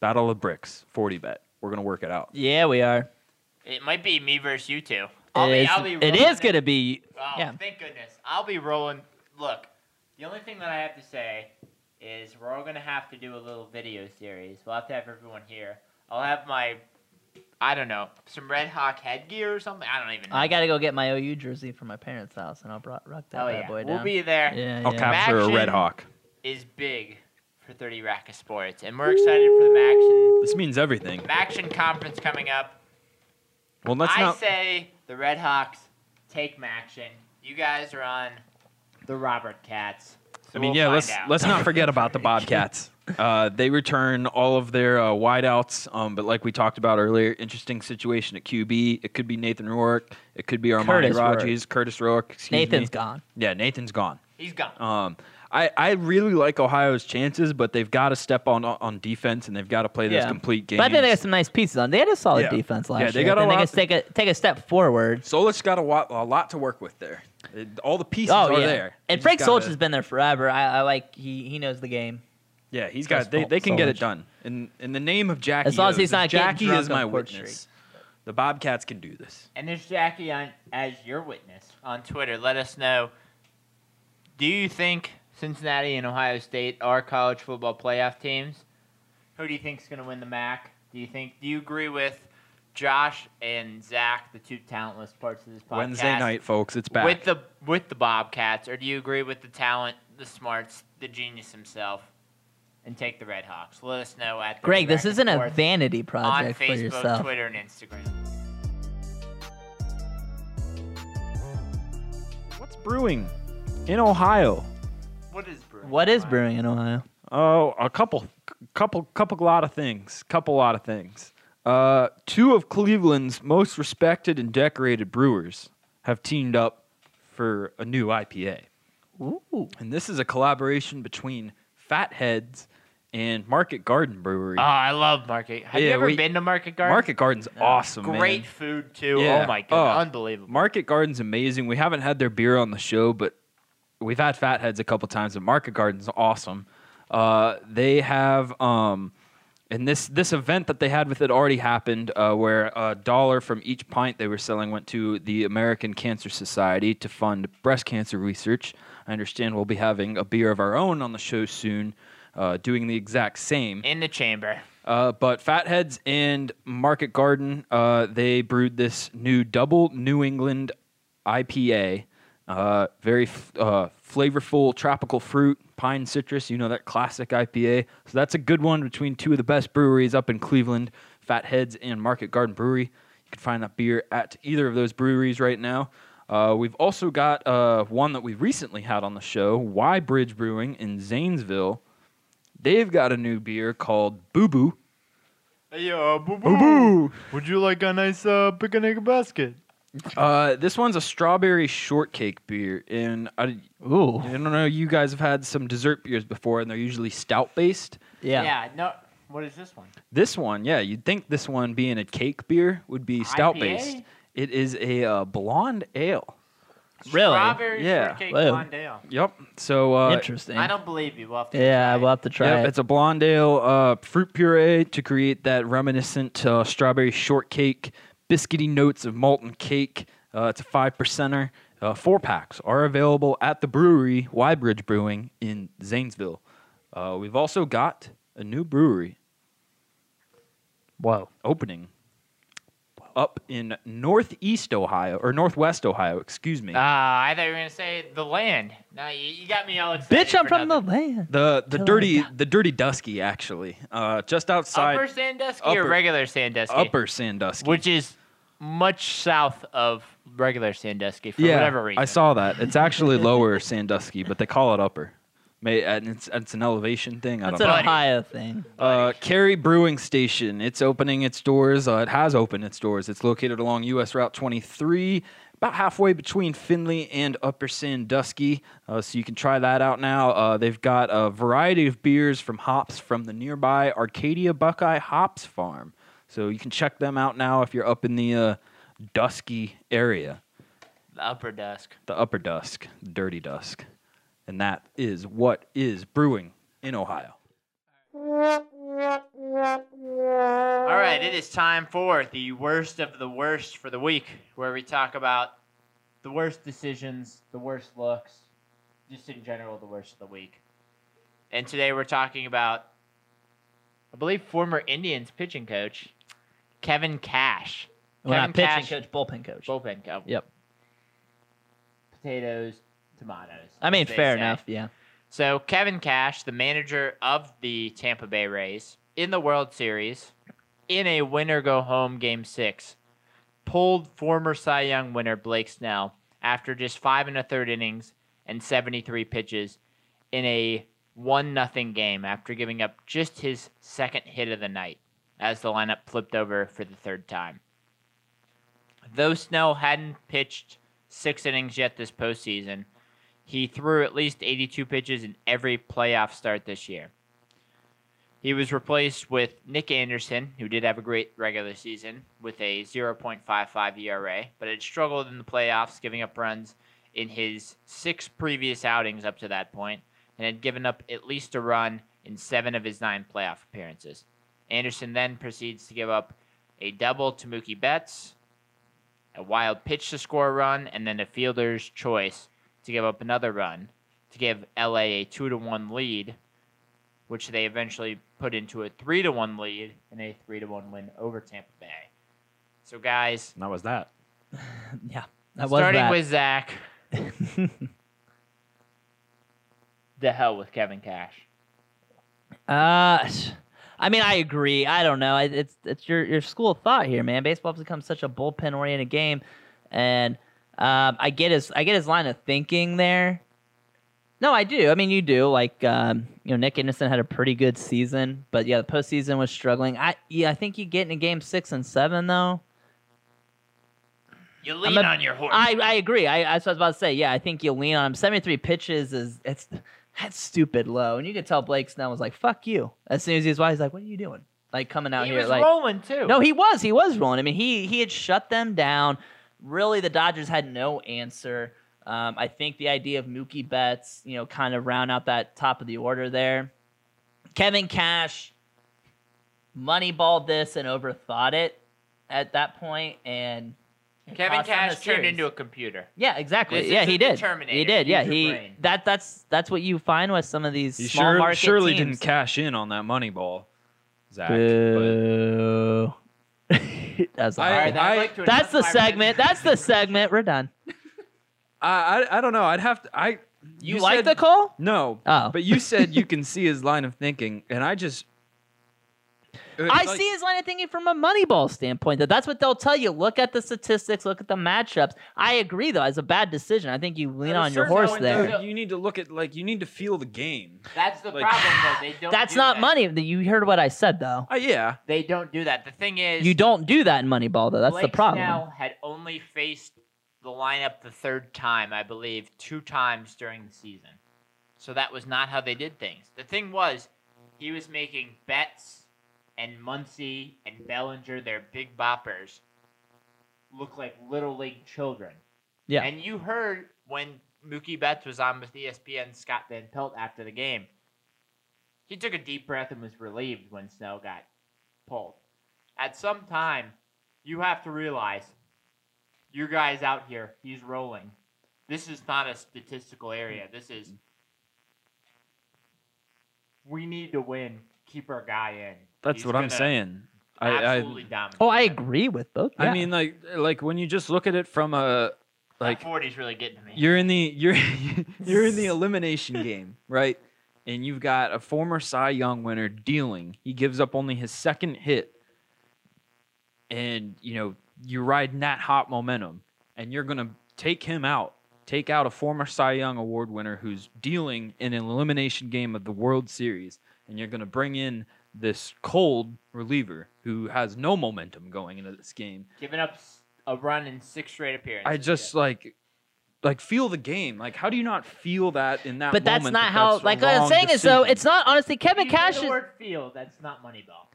Battle of Bricks, forty bet. We're gonna work it out. Yeah, we are. It might be me versus you two. It I'll be, I'll be it rolling is going to be. Oh, Yeah. thank goodness. I'll be rolling. Look, the only thing that I have to say is we're all going to have to do a little video series. We'll have to have everyone here. I'll have my, I don't know, some Red Hawk headgear or something. I don't even know. I got to go get my OU jersey from my parents' house, and I'll bro- rock that Oh, bad yeah. boy We'll be there. yeah, I'll yeah. capture a Red Hawk. Is big for 30 Rack of Sports. And we're excited for the Maction, This means everything. Maction Conference coming up. Well, let's I not. say the Red Hawks take Maction. You guys are on the Robert Cats. So I mean, we'll yeah, let's out. let's not forget about the Bobcats. Uh, they return all of their uh, wideouts, um, but like we talked about earlier, interesting situation at QB. It could be Nathan Rourke. It could be Armani Kurtis Rourke. Rogers, Kurtis Rourke. Excuse Nathan's me. gone. Yeah, Nathan's gone. He's gone. Um, I, I really like Ohio's chances, but they've got to step on on defense and they've got to play those Yeah. complete games. But I think they got some nice pieces on. They had a solid Yeah. defense last year. Yeah, they year. got a I think lot- They can take a take a step forward. Solich got a, wa- a lot to work with there. It- all the pieces Oh are yeah, there. and Frank just Solich gotta- has been there forever. I, I like he he knows the game. Yeah, he's got. They, Sol- they can get it done. In in the name of Jackie, As long as he's not getting Jackie is my on Court witness. Street. The Bobcats can do this. And there's Jackie on as your witness on Twitter. Let us know. Do you think Cincinnati and Ohio State are college football playoff teams? Who do you think is going to win the MAC? Do you think? Do you agree with Josh and Zach, the two talentless parts of this podcast? Wednesday night, folks. It's back. with the with the Bobcats, or do you agree with the talent, the smarts, the genius himself, and take the Red Hawks? Let us know at the Greg, this isn't a Reports vanity on project for Facebook, yourself. Twitter, and Instagram. What's brewing in Ohio? What is brewing? What is brewing in Ohio? Oh, a couple, couple, couple, lot of things. Couple, lot of things. Uh, two of Cleveland's most respected and decorated brewers have teamed up for a new IPA, Ooh. and this is a collaboration between Fatheads and Market Garden Brewery. Oh, I love Market. Have you ever we- been to Market Garden? Market Garden's awesome, man. Great food too. Yeah. Oh my god, Oh. unbelievable. Market Garden's amazing. We haven't had their beer on the show, but we've had Fatheads a couple times. But Market Garden's awesome. Uh, they have, um, and this this event that they had with it already happened, uh, where a dollar from each pint they were selling went to the American Cancer Society to fund breast cancer research. I understand we'll be having a beer of our own on the show soon, uh, doing the exact same. In the chamber. Uh, but Fatheads and Market Garden, uh, they brewed this new double New England IPA. Uh, very f- uh, flavorful tropical fruit, pine citrus. You know that classic IPA. So that's a good one between two of the best breweries up in Cleveland, Fatheads and Market Garden Brewery. You can find that beer at either of those breweries right now. Uh, we've also got uh, one that we recently had on the show, Y Bridge Brewing in Zanesville. They've got a new beer called Boo Boo. Hey, uh, boo Boo! Would you like a nice uh, picnic basket? Uh, this one's a strawberry shortcake beer, and I, Ooh. I don't know. You guys have had some dessert beers before, and they're usually stout based. Yeah. Yeah. No. What is this one? This one, yeah, you'd think this one being a cake beer would be stout IPA? based. It is a uh, blonde ale. Really? Strawberry Yeah. shortcake Whoa. blonde ale. Yep. So uh, Interesting. I don't believe you. We'll have to yeah, try. we'll have to try Yep, it. it's a blonde ale, uh, fruit puree to create that reminiscent uh, strawberry shortcake, biscuity notes of molten cake. Uh, it's a five percenter. Uh, four packs are available at the brewery Y-Bridge Brewing in Zanesville. Uh, we've also got a new brewery Whoa. opening up in Northeast Ohio or Northwest Ohio. Excuse me. Ah, I thought you were gonna say the land. No, you, you got me all excited. Bitch, I'm for from the land. the the Tell dirty them the dirty dusky actually uh, just outside Upper Sandusky Upper- or regular Sandusky? Upper Sandusky. Which is much south of regular Sandusky for yeah, whatever reason. I saw that. It's actually lower Sandusky, but they call it upper. May and it's it's an elevation thing. I That's don't an know. Ohio thing. Uh, Carey Brewing Station. It's opening its doors. Uh, it has opened its doors. It's located along U.S. Route 23, about halfway between Findlay and Upper Sandusky. Uh, so you can try that out now. Uh, they've got a variety of beers from hops from the nearby Arcadia Buckeye Hops Farm. So you can check them out now if you're up in the uh, Dusky area, the upper dusk. the Upper Dusk, Dirty Dusk. And that is what is brewing in Ohio. All right, it is time for the worst of the worst for the week, where we talk about the worst decisions, the worst looks, just in general, the worst of the week. And today we're talking about, I believe, former Indians pitching coach Kevin Cash. Well, Kevin not pitching Cash, coach, bullpen coach. bullpen coach. Yep. Potatoes, tomatoes. I mean, fair say. enough. Yeah. So Kevin Cash, the manager of the Tampa Bay Rays in the World Series, in a winner go home game six, pulled former Cy Young winner Blake Snell after just five and a third innings and 73 pitches in a one nothing game after giving up just his second hit of the night as the lineup flipped over for the third time. Though Snell hadn't pitched six innings yet this postseason, he threw at least 82 pitches in every playoff start this year. He was replaced with Nick Anderson, who did have a great regular season with a 0.55 ERA, but had struggled in the playoffs, giving up runs in his six previous outings up to that point, and had given up at least a run in seven of his nine playoff appearances. Anderson then proceeds to give up a double to Mookie Betts, a wild pitch to score a run, and then a fielder's choice to give up another run to give LA a two to one lead, which they eventually put into a three to one lead and a three to one win over Tampa Bay. So guys, And that was that. Yeah, that was starting that. with Zach, the hell with Kevin Cash. Uh, I mean, I agree. I don't know. It's it's your your school of thought here, man. Baseball's become such a bullpen oriented game, and um, I get his I get his line of thinking there. No, I do. I mean, you do. Like, um, you know, Nick Anderson had a pretty good season, but yeah, the postseason was struggling. I yeah, I think you get in a game six and seven though. You lean a- on your horse. I, I agree. I I was about to say. Yeah, I think you lean on him. Seventy three pitches is it's that's stupid low, and you could tell Blake Snell was like "fuck you" as soon as he was wide. He's like, "What are you doing?" Like coming out he here, was like rolling too. no, he was he was rolling. I mean, he he had shut them down. Really, the Dodgers had no answer. Um, I think the idea of Mookie Betts, you know, kind of round out that top of the order there. Kevin Cash moneyballed this and overthought it at that point, and Kevin Cash turned into a computer. Yeah, exactly. This yeah, he isn't did. Terminator. He did. Use Yeah, he brain. that that's that's what you find with some of these He small sure, market surely teams. didn't cash in on that money ball, Zach. but- Boo. that's I- all right. I'd like that's the segment. That's the segment. We're done. I, I I don't know. I'd have to. I You, like said- the call? No. Oh. But you said you can see his line of thinking, and I just. I like- see his line of thinking from a Moneyball standpoint. That that's what they'll tell you. Look at the statistics. Look at the matchups. I agree, though. It's a bad decision. I think you lean on your horse there. though, You need to look at like you need to feel the game. That's the Like- problem, though. They don't. That's do not that. money. You heard what I said, though. Uh, yeah. They don't do that. The thing is, You don't do that in Moneyball, though. That's Blake the problem. Snell had only faced the lineup the third time, I believe, two times during the season. So that was not how they did things. The thing was, he was making Betts and Muncy and Bellinger, their big boppers, look like little league children. Yeah. And you heard when Mookie Betts was on with ESPN Scott Van Pelt after the game. He took a deep breath and was relieved when Snell got pulled. At some time, you have to realize your guy's out here. He's rolling. This is not a statistical area. This is we need to win. Keep our guy in. That's He's what I'm gonna saying. I, I Absolutely dominate. Oh, I agree with both. I Yeah. mean like like when you just look at it from a like that 40's really getting to me. you're in the you're you're in the elimination game, right? And you've got a former Cy Young winner dealing. He gives up only his second hit. And you know, you're riding that hot momentum and you're going to take him out. Take out a former Cy Young award winner who's dealing in an elimination game of the World Series and you're going to bring in this cold reliever who has no momentum going into this game. Giving up a run in six straight appearances. I just like like feel the game. Like how do you not feel that in that but that's not that how. that's Like what I'm wrong saying is, though, it's not honestly. Kevin You Cash the is. word feel. That's not Moneyball.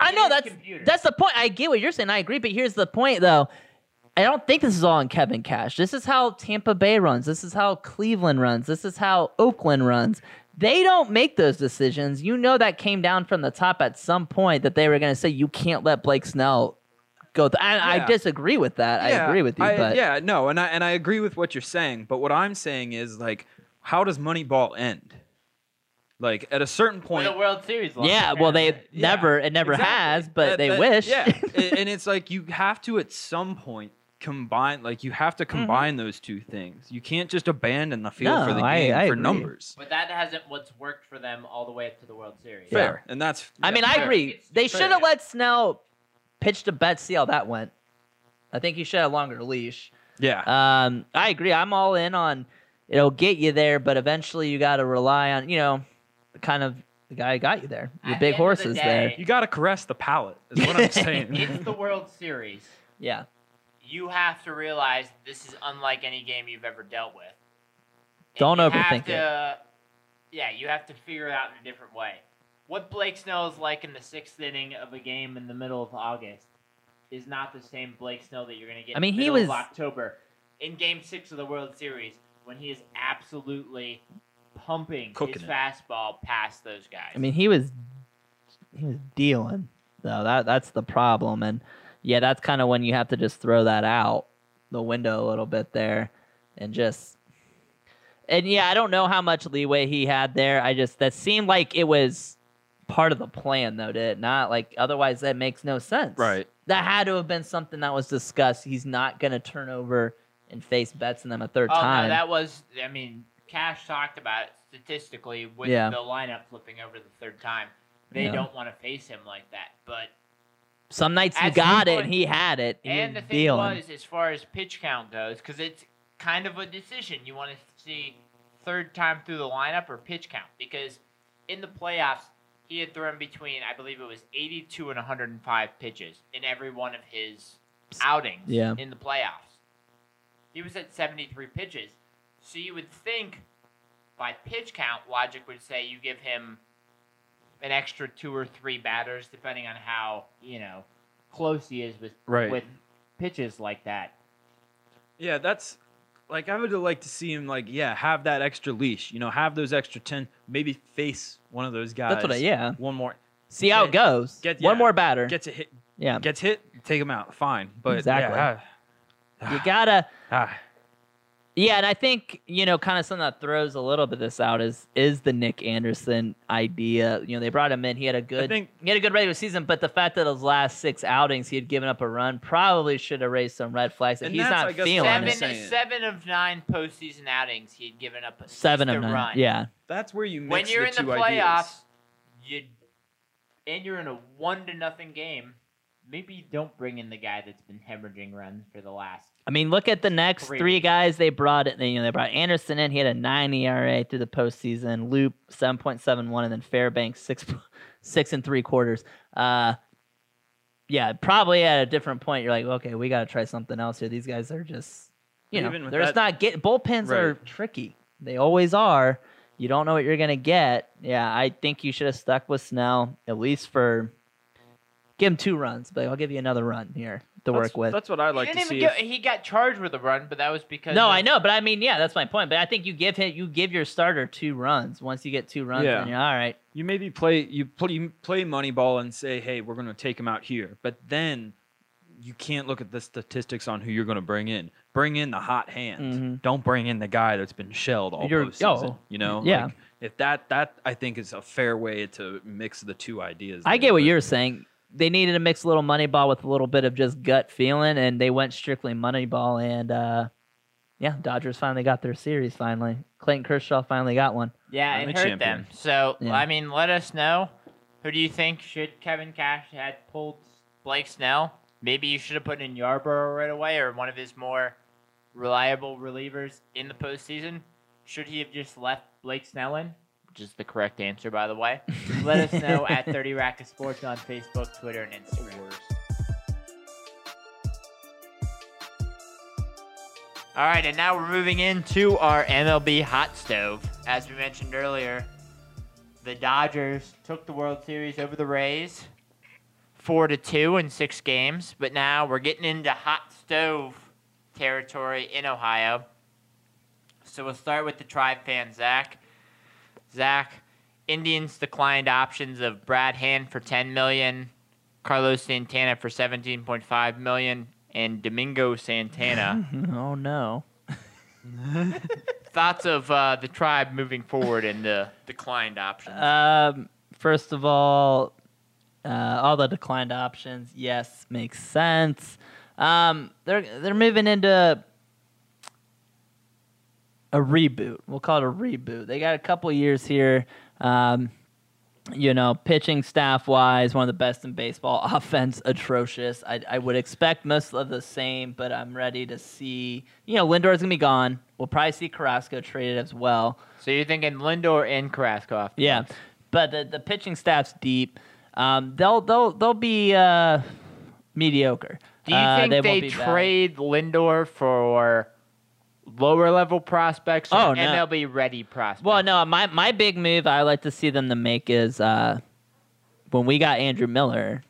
I know that's computer. that's the point. I get what you're saying. I agree, but here's the point, though. I don't think this is all on Kevin Cash. This is how Tampa Bay runs. This is how Cleveland runs. This is how Oakland runs. They don't make those decisions. You know that came down from the top at some point that they were going to say you can't let Blake Snell go. Th-. And I Yeah. disagree with that. I agree with you, I- but yeah, no, and I and I agree with what you're saying. But what I'm saying is like, how does Moneyball end? Like at a certain point, a World Series. loss, yeah, well, they apparently. Yeah, never, it never exactly. has, but That- they that- wish. Yeah, and it's like you have to at some point combine. Like you have to Mm-hmm. combine those two things. You can't just abandon the field for the game I for agree. numbers. But that hasn't what's worked for them all the way up to the World Series. Fair, and that's. I yeah, mean, I agree. They fair. should have let Snell pitch to bet, see how that went. I think he should have a longer leash. Yeah, Um, I agree. I'm all in on it'll get you there, but eventually you got to rely on you know, kind of the guy who got you there. Your At big the end of the horses there. You got to caress the palate, is what I'm saying. it's the World Series. Yeah. You have to realize this is unlike any game you've ever dealt with. And Don't overthink have it. Yeah, you have to figure it out in a different way. What Blake Snell is like in the sixth inning of a game in the middle of August is not the same Blake Snell that you're going to get I mean, in the he middle of was- October in Game Six of the World Series when he is absolutely pumping Cooking his it. fastball past those guys. I mean, he was he was dealing though. That that's the problem, and yeah, that's kind of when you have to just throw that out the window a little bit there, and just and yeah, I don't know how much leeway he had there. I just that seemed like it was part of the plan though, did it not? Like otherwise, that makes no sense. Right. That had to have been something that was discussed. He's not going to turn over and face bets in them a third oh time. no, that was. I mean, Cash talked about it statistically with Yeah. the lineup flipping over the third time. They Yeah. don't want to face him like that, but Some nights you got it, and he had it. He And the thing dealing. was, as far as pitch count goes, because it's kind of a decision. You want to see third time through the lineup or pitch count? Because in the playoffs, he had thrown between, I believe it was 82 and 105 pitches in every one of his outings Yeah. in the playoffs. He was at 73 pitches. So you would think by pitch count, logic would say you give him an extra two or three batters, depending on how, you know, close he is with Right. with pitches like that. Yeah, that's like I would like to see him like yeah have that extra leash. You know, have those extra ten. Maybe face one of those guys. That's what I, yeah. One more See how it goes. get- One more batter. gets a hit. yeah. Gets hit. Take him out. Fine. But Exactly. Yeah, you gotta ah, ah, Yeah, and I think you know, kind of something that throws a little bit of this out is is the Nick Anderson idea. You know, they brought him in. He had a good, think- he had a good regular season, but the fact that his last six outings he had given up a run probably should have raised some red flags. That And he's that's, not I guess, feeling what I'm it. Seven, saying. seven of nine postseason outings, he had given up a Seven of nine. Run. Yeah, that's where you mix When you're the in the playoffs, ideas. you and you're in a one to nothing game. Maybe you don't bring in the guy that's been hemorrhaging runs for the last. I mean, look at the next Three. three guys they brought it. You know, they brought Anderson in. He had a nine ERA through the postseason. Loup seven point seven one, and then Fairbanks six six and three quarters. Uh, yeah, probably at a different point, you're like, okay, we got to try something else here. These guys are just, you know, they're just not get bullpens are tricky. They always are. You don't know what you're gonna get. Yeah, I think you should have stuck with Snell at least for. Give him two runs, but I'll give you another run here to That's- work with. That's what I like he to see. even if- he got charged with a run, but that was because No, of- I know, but I mean, yeah, that's my point. But I think you give him, you give your starter two runs. Once you get two runs, Yeah. then you're all right. you maybe play you play you play Moneyball and say, hey, we're going to take him out here, but then you can't look at the statistics on who you're going to bring in. Bring in the hot hand. Mhm. Don't bring in the guy that's been shelled all You're- postseason. oh, you know, yeah. Like, if that that I think is a fair way to mix the two ideas. I there, get what but- you're saying. They needed to mix a little Moneyball with a little bit of just gut feeling, and they went strictly Moneyball. And uh, yeah, Dodgers finally got their series. Finally, Clayton Kershaw finally got one. Yeah, I'm it hurt champion. them. So Yeah. I mean, let us know. Who do you think should Kevin Cash had pulled Blake Snell? Maybe you should have put in Yarbrough right away, or one of his more reliable relievers in the postseason. Should he have just left Blake Snell in? Which is the correct answer, by the way. Let us know at 30 Rack of Sports on Facebook, Twitter, and Instagram. All right, and now we're moving into our MLB hot stove. As we mentioned earlier, the Dodgers took the World Series over the Rays, four to two in six games. But now we're getting into hot stove territory in Ohio. So we'll start with the Tribe fan, Zach. Zach, Indians declined options of Brad Hand for 10 million, Carlos Santana for 17.5 million, and Domingo Santana. oh no. Thoughts of uh, the tribe moving forward and the declined options? Um, first of all, uh, all the declined options, yes, makes sense. Um, they're they're moving into a reboot. We'll call it a reboot. They got a couple years here. Um, you know, pitching staff wise, one of the best in baseball. Offense atrocious. I, I would expect most of the same, but I'm ready to see. You know, Lindor's gonna be gone. We'll probably see Carrasco traded as well. So you're thinking Lindor and Carrasco off? the Yeah, bench. but the, the pitching staff's deep. Um, they'll they'll they'll be uh, mediocre. Do you Uh, think they they, won't bad. trade Lindor for lower level prospects Oh, no. MLB ready prospects? Well, no, my my big move I like to see them to make is uh, when we got Andrew Miller,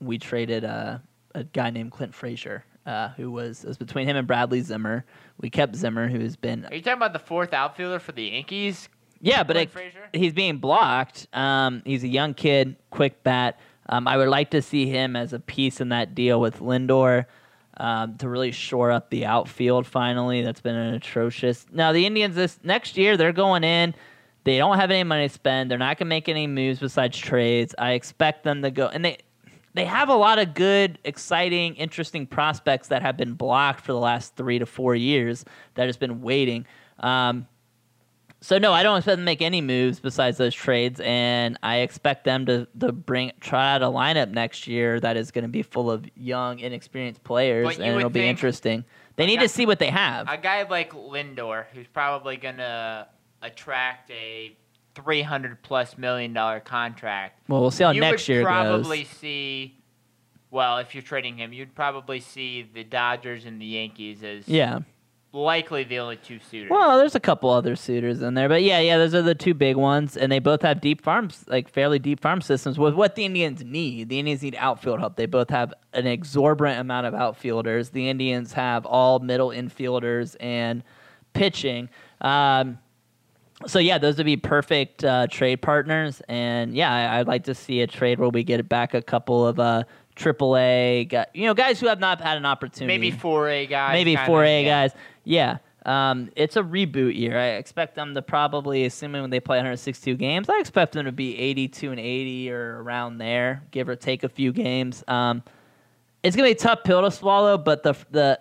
we traded uh, a guy named Clint Frazier, uh, who was it was between him and Bradley Zimmer. We kept Zimmer, who has been Are you talking about the fourth outfielder for the Yankees? yeah, but it, he's being blocked. Um, he's a young kid, quick bat. Um, I would like to see him as a piece in that deal with Lindor um, to really shore up the outfield. Finally, that's been an atrocious. Now the Indians this next year they're going in. They don't have any money to spend. They're not going to make any moves besides trades. I expect them to go and they they have a lot of good, exciting, interesting prospects that have been blocked for the last three to four years that has been waiting. Um, so no, I don't expect them to make any moves besides those trades, and I expect them to, to bring try out a lineup next year that is going to be full of young, inexperienced players, and it'll be interesting. They need guy- to see what they have. A guy like Lindor, who's probably going to attract a 300 plus million dollar contract. well, we'll see how you next year probably goes. see. Well, if you're trading him, you'd probably see the Dodgers and the Yankees as Yeah. Likely the only two suitors. Well, there's a couple other suitors in there, but yeah, yeah, those are the two big ones, and they both have deep farms, like fairly deep farm systems. With what the Indians need, the Indians need outfield help. They both have an exorbitant amount of outfielders. The Indians have all middle infielders and pitching. Um, so yeah, those would be perfect uh, trade partners, and yeah, I, I'd like to see a trade where we get back a couple of uh, AAA, guy, you know, guys who have not had an opportunity maybe four A guys. maybe four A yeah. guys. Yeah. Um, it's a reboot year. I expect them to probably, assuming when they play 162 games, I expect them to be 82 and 80 or around there, give or take a few games. Um, it's gonna be a tough pill to swallow, but the the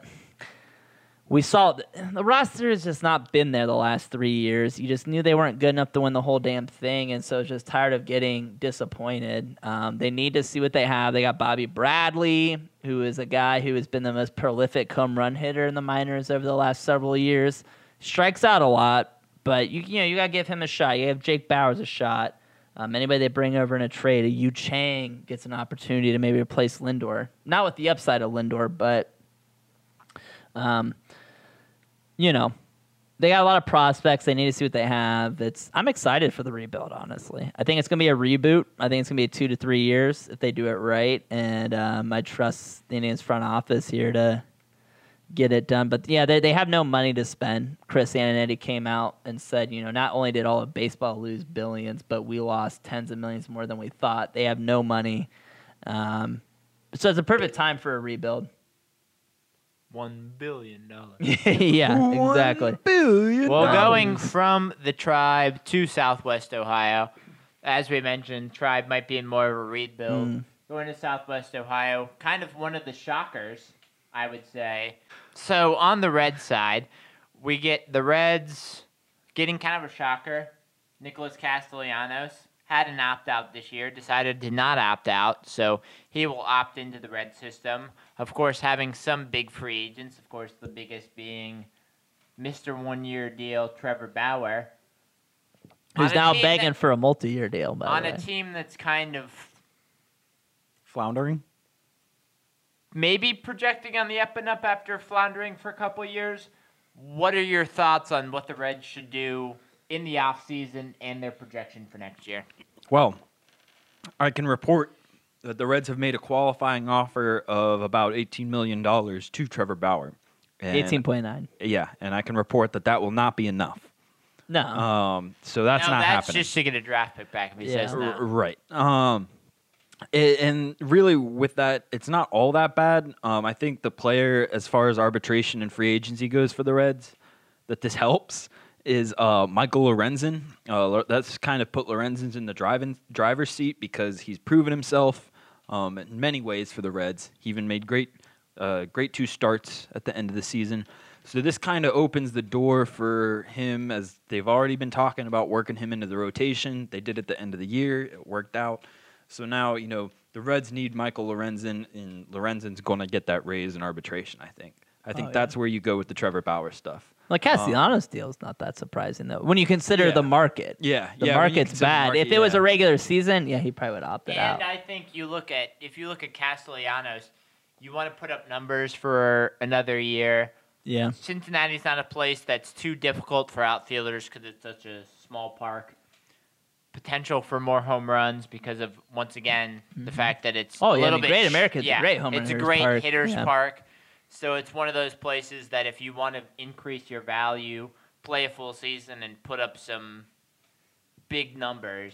we saw the, the roster has just not been there the last three years. You just knew they weren't good enough to win the whole damn thing, and so just tired of getting disappointed. Um, they need to see what they have. They got Bobby Bradley, who is a guy who has been the most prolific home run hitter in the minors over the last several years. Strikes out a lot, but you you know you gotta give him a shot. You have Jake Bauers a shot. Um, anybody they bring over in a trade, a Yu Chang gets an opportunity to maybe replace Lindor. Not with the upside of Lindor, but um, you know, they got a lot of prospects. They need to see what they have. It's I'm excited for the rebuild. Honestly, I think it's gonna be a reboot. I think it's gonna be two to three years if they do it right, and um, I trust the Indians front office here to get it done. But yeah, they they have no money to spend. Chris Antonetti came out and said, you know, not only did all of baseball lose billions, but we lost tens of millions more than we thought. They have no money, um, so it's a perfect time for a rebuild. One billion dollars. yeah, exactly. Well, Um, going from the tribe to Southwest Ohio, as we mentioned, tribe might be in more of a rebuild. Mm. Going to Southwest Ohio, kind of one of the shockers, I would say. So on the red side, we get the Reds getting kind of a shocker. Nicholas Castellanos had an opt out this year, decided to not opt out, so he will opt into the red system. Of course, having some big free agents, of course, the biggest being Mr. One Year Deal, Trevor Bauer. Who's now begging that- for a multi-year deal? By on the a team that's kind of Floundering. maybe projecting on the up and up after floundering for a couple years. What are your thoughts on what the Reds should do in the offseason and their projection for next year? Well, I can report that the Reds have made a qualifying offer of about $18 million to Trevor Bauer. And- Eighteen point nine. Yeah, and I can report that that will not be enough. No, Um, so that's now, not that's happening. just to get a draft pick back if he Yeah. says R- no. Right. Um, a- and really, with that, it's not all that bad. Um, I think the player, as far as arbitration and free agency goes for the Reds, that this helps is uh, Michael Lorenzen. Uh, that's kind of put Lorenzen's in the driving driver's seat because he's proven himself um, in many ways for the Reds. He even made great, uh, great two starts at the end of the season. So this kind of opens the door for him as they've already been talking about working him into the rotation. They did at the end of the year. It worked out. So now, you know, the Reds need Michael Lorenzen, and Lorenzen's going to get that raise in arbitration, I think. I think Oh, yeah. that's where you go with the Trevor Bauer stuff. Like Castellanos um, deal is not that surprising though. When you consider Yeah. the market, Yeah, the yeah, market's consider the bad. market, if it was a regular season, yeah, he probably would opt it out. And I think you look at if you look at Castellanos, you want to put up numbers for another year. yeah, Cincinnati's not a place that's too difficult for outfielders because it's such a small park. Potential for more home runs because of once again the mm-hmm. fact that it's Oh, a yeah, little bit Great sh- America's yeah, great home run It's a great park, hitters yeah. park, so it's one of those places that if you want to increase your value, play a full season and put up some big numbers.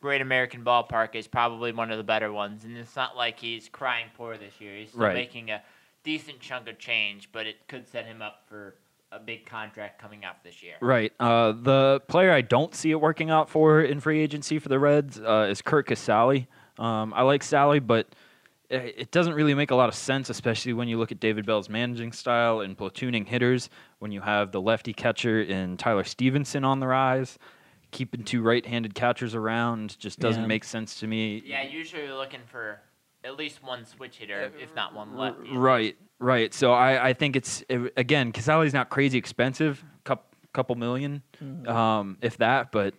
Great American Ballpark is probably one of the better ones, and it's not like he's crying poor this year. He's still Right. making a decent chunk of change, but it could set him up for a big contract coming up this year. Right. Uh, the player I don't see it working out for in free agency for the Reds uh, is Curt Casali. Um, I like Sally, but it it doesn't really make a lot of sense, especially when you look at David Bell's managing style and platooning hitters. When you have the lefty catcher in Tyler Stephenson on the rise, keeping two right-handed catchers around just doesn't Yeah. make sense to me. Yeah, usually you're looking for at least one switch hitter, if not one lefty. Right, right. So I, I think it's it, again, Casali's not crazy expensive, couple couple 1000000 um, if that. But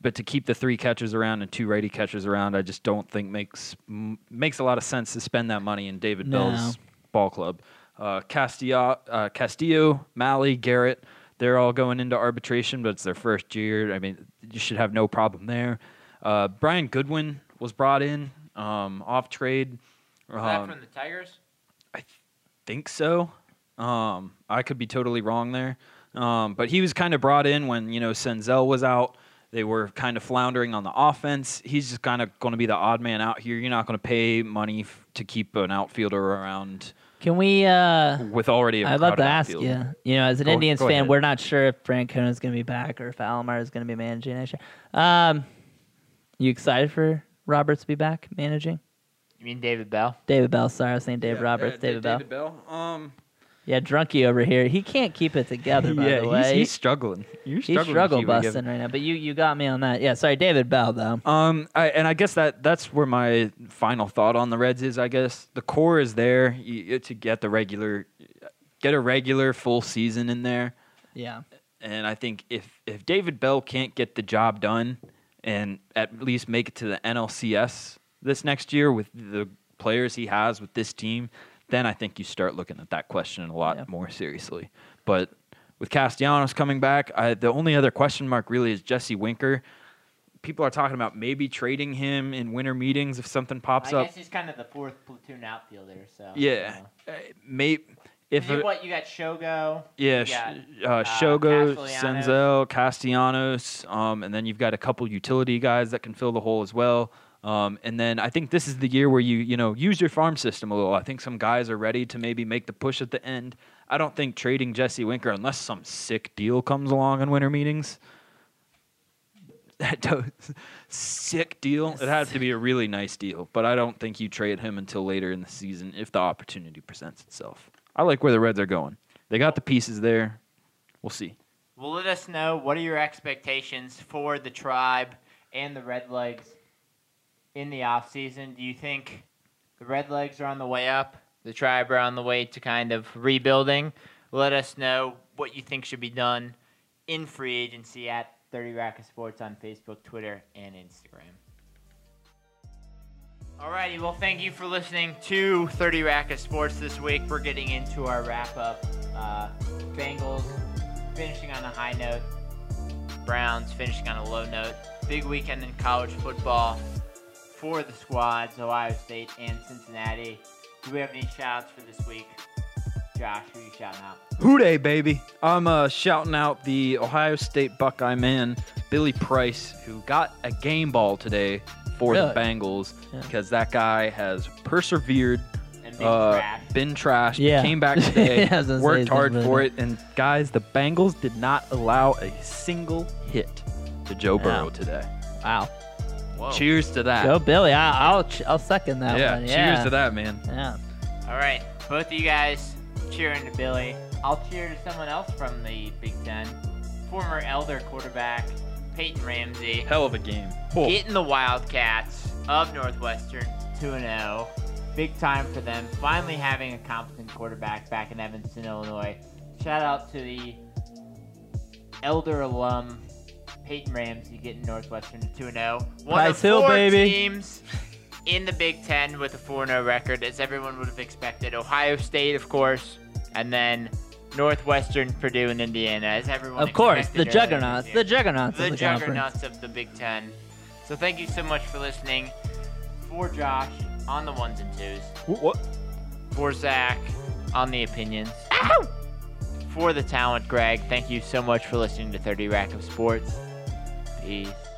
but to keep the three catchers around and two righty catchers around, I just don't think makes m- makes a lot of sense to spend that money in David No. Bell's ball club. Uh, Castillo, uh, Castillo, Mahle, Garrett. They're all going into arbitration, but it's their first year. I mean, you should have no problem there. Uh, Brian Goodwin was brought in um, off trade. Is that Um, from the Tigers? I think so. Um, I could be totally wrong there. Um, but he was kind of brought in when, you know, Senzel was out. They were kind of floundering on the offense. He's just kind of going to be the odd man out here. You're not going to pay money f- to keep an outfielder around Can we? uh with already a I'd love to ask outfield. you. You know, as an Go- Indians go fan, ahead. we're not sure if Francona is going to be back or if Alomar is going to be managing next year. Um, you excited for Roberts to be back managing? You mean David Bell? David Bell. Sorry, I was saying Dave Yeah, Roberts. uh, David, David Bell. Bell. Um, Yeah, Drunky over here. He can't keep it together. By yeah, the way, he's, he's struggling. You're struggling to struggle keep it together. busting right now. But you you got me on that. Yeah, sorry, David Bell though. Um, I, and I guess that that's where my final thought on the Reds is. I guess the core is there you, to get the regular, get a regular full season in there. Yeah, And I think if if David Bell can't get the job done and at least make it to the NLCS this next year with the players he has with this team, then I think you start looking at that question a lot Yeah. more seriously. But with Castellanos coming back, I, the only other question mark really is Jesse Winker. People are talking about maybe trading him in winter meetings if something pops I up. guess he's kind of the fourth platoon outfielder. So Yeah, you uh, may if a- what you got Shogo. yeah, got, uh, Shogo, Castellanos. Senzel, Castellanos, um, and then you've got a couple utility guys that can fill the hole as well. Um, and then I think this is the year where you you know use your farm system a little. I think some guys are ready to maybe make the push at the end. I don't think trading Jesse Winker unless some sick deal comes along in winter meetings. That sick deal. It has to be a really nice deal, but I don't think you trade him until later in the season if the opportunity presents itself. I like where the Reds are going. They got the pieces there. We'll see. Well, let us know what are your expectations for the tribe and the Redlegs in the off season. Do you think the Redlegs are on the way up? The tribe are on the way to kind of rebuilding. Let us know what you think should be done in free agency at 30 Rack of Sports on Facebook, Twitter, and Instagram. Alrighty, well, thank you for listening to 30 Rack of Sports this week. We're getting into our wrap up. Uh, Bengals finishing on a high note, Browns finishing on a low note. Big weekend in college football for the squads, Ohio State and Cincinnati. Do we have any shout outs for this week? Josh, who are you shouting out? Hooday, baby. I'm uh, shouting out the Ohio State Buckeye man, Billy Price, who got a game ball today for Really? the Bengals Yeah. because that guy has persevered, And uh, trash. been trashed, Yeah. came back today, Yeah, I say, worked hard been for really it. And guys, the Bengals did not allow a single hit to Joe Wow. Burrow today. wow. Whoa. Cheers to that. Go Billy. I, I'll ch- I'll second that yeah, one. cheers to that, man. Yeah. All right, both of you guys cheering to Billy. I'll cheer to someone else from the Big Ten. Former Elder quarterback Peyton Ramsey. Hell of a game. Oh, Getting the Wildcats of Northwestern 2 and 0. Big time for them. Finally having a competent quarterback back in Evanston, Illinois. Shout out to the Elder alum Peyton Ramsey getting Northwestern to 2 0. One Price of Hill, four baby. teams in the Big Ten with a 4 0 record, as everyone would have expected. Ohio State, of course, and then Northwestern, Purdue, and Indiana, as everyone Of course, the expected earlier this juggernauts, the juggernauts the of the conference. juggernauts of the Big Ten. So thank you so much for listening. For Josh on the ones and twos. what? For Zach on the opinions. For the talent, Greg. Thank you so much for listening to 30 Rack of Sports. Peace.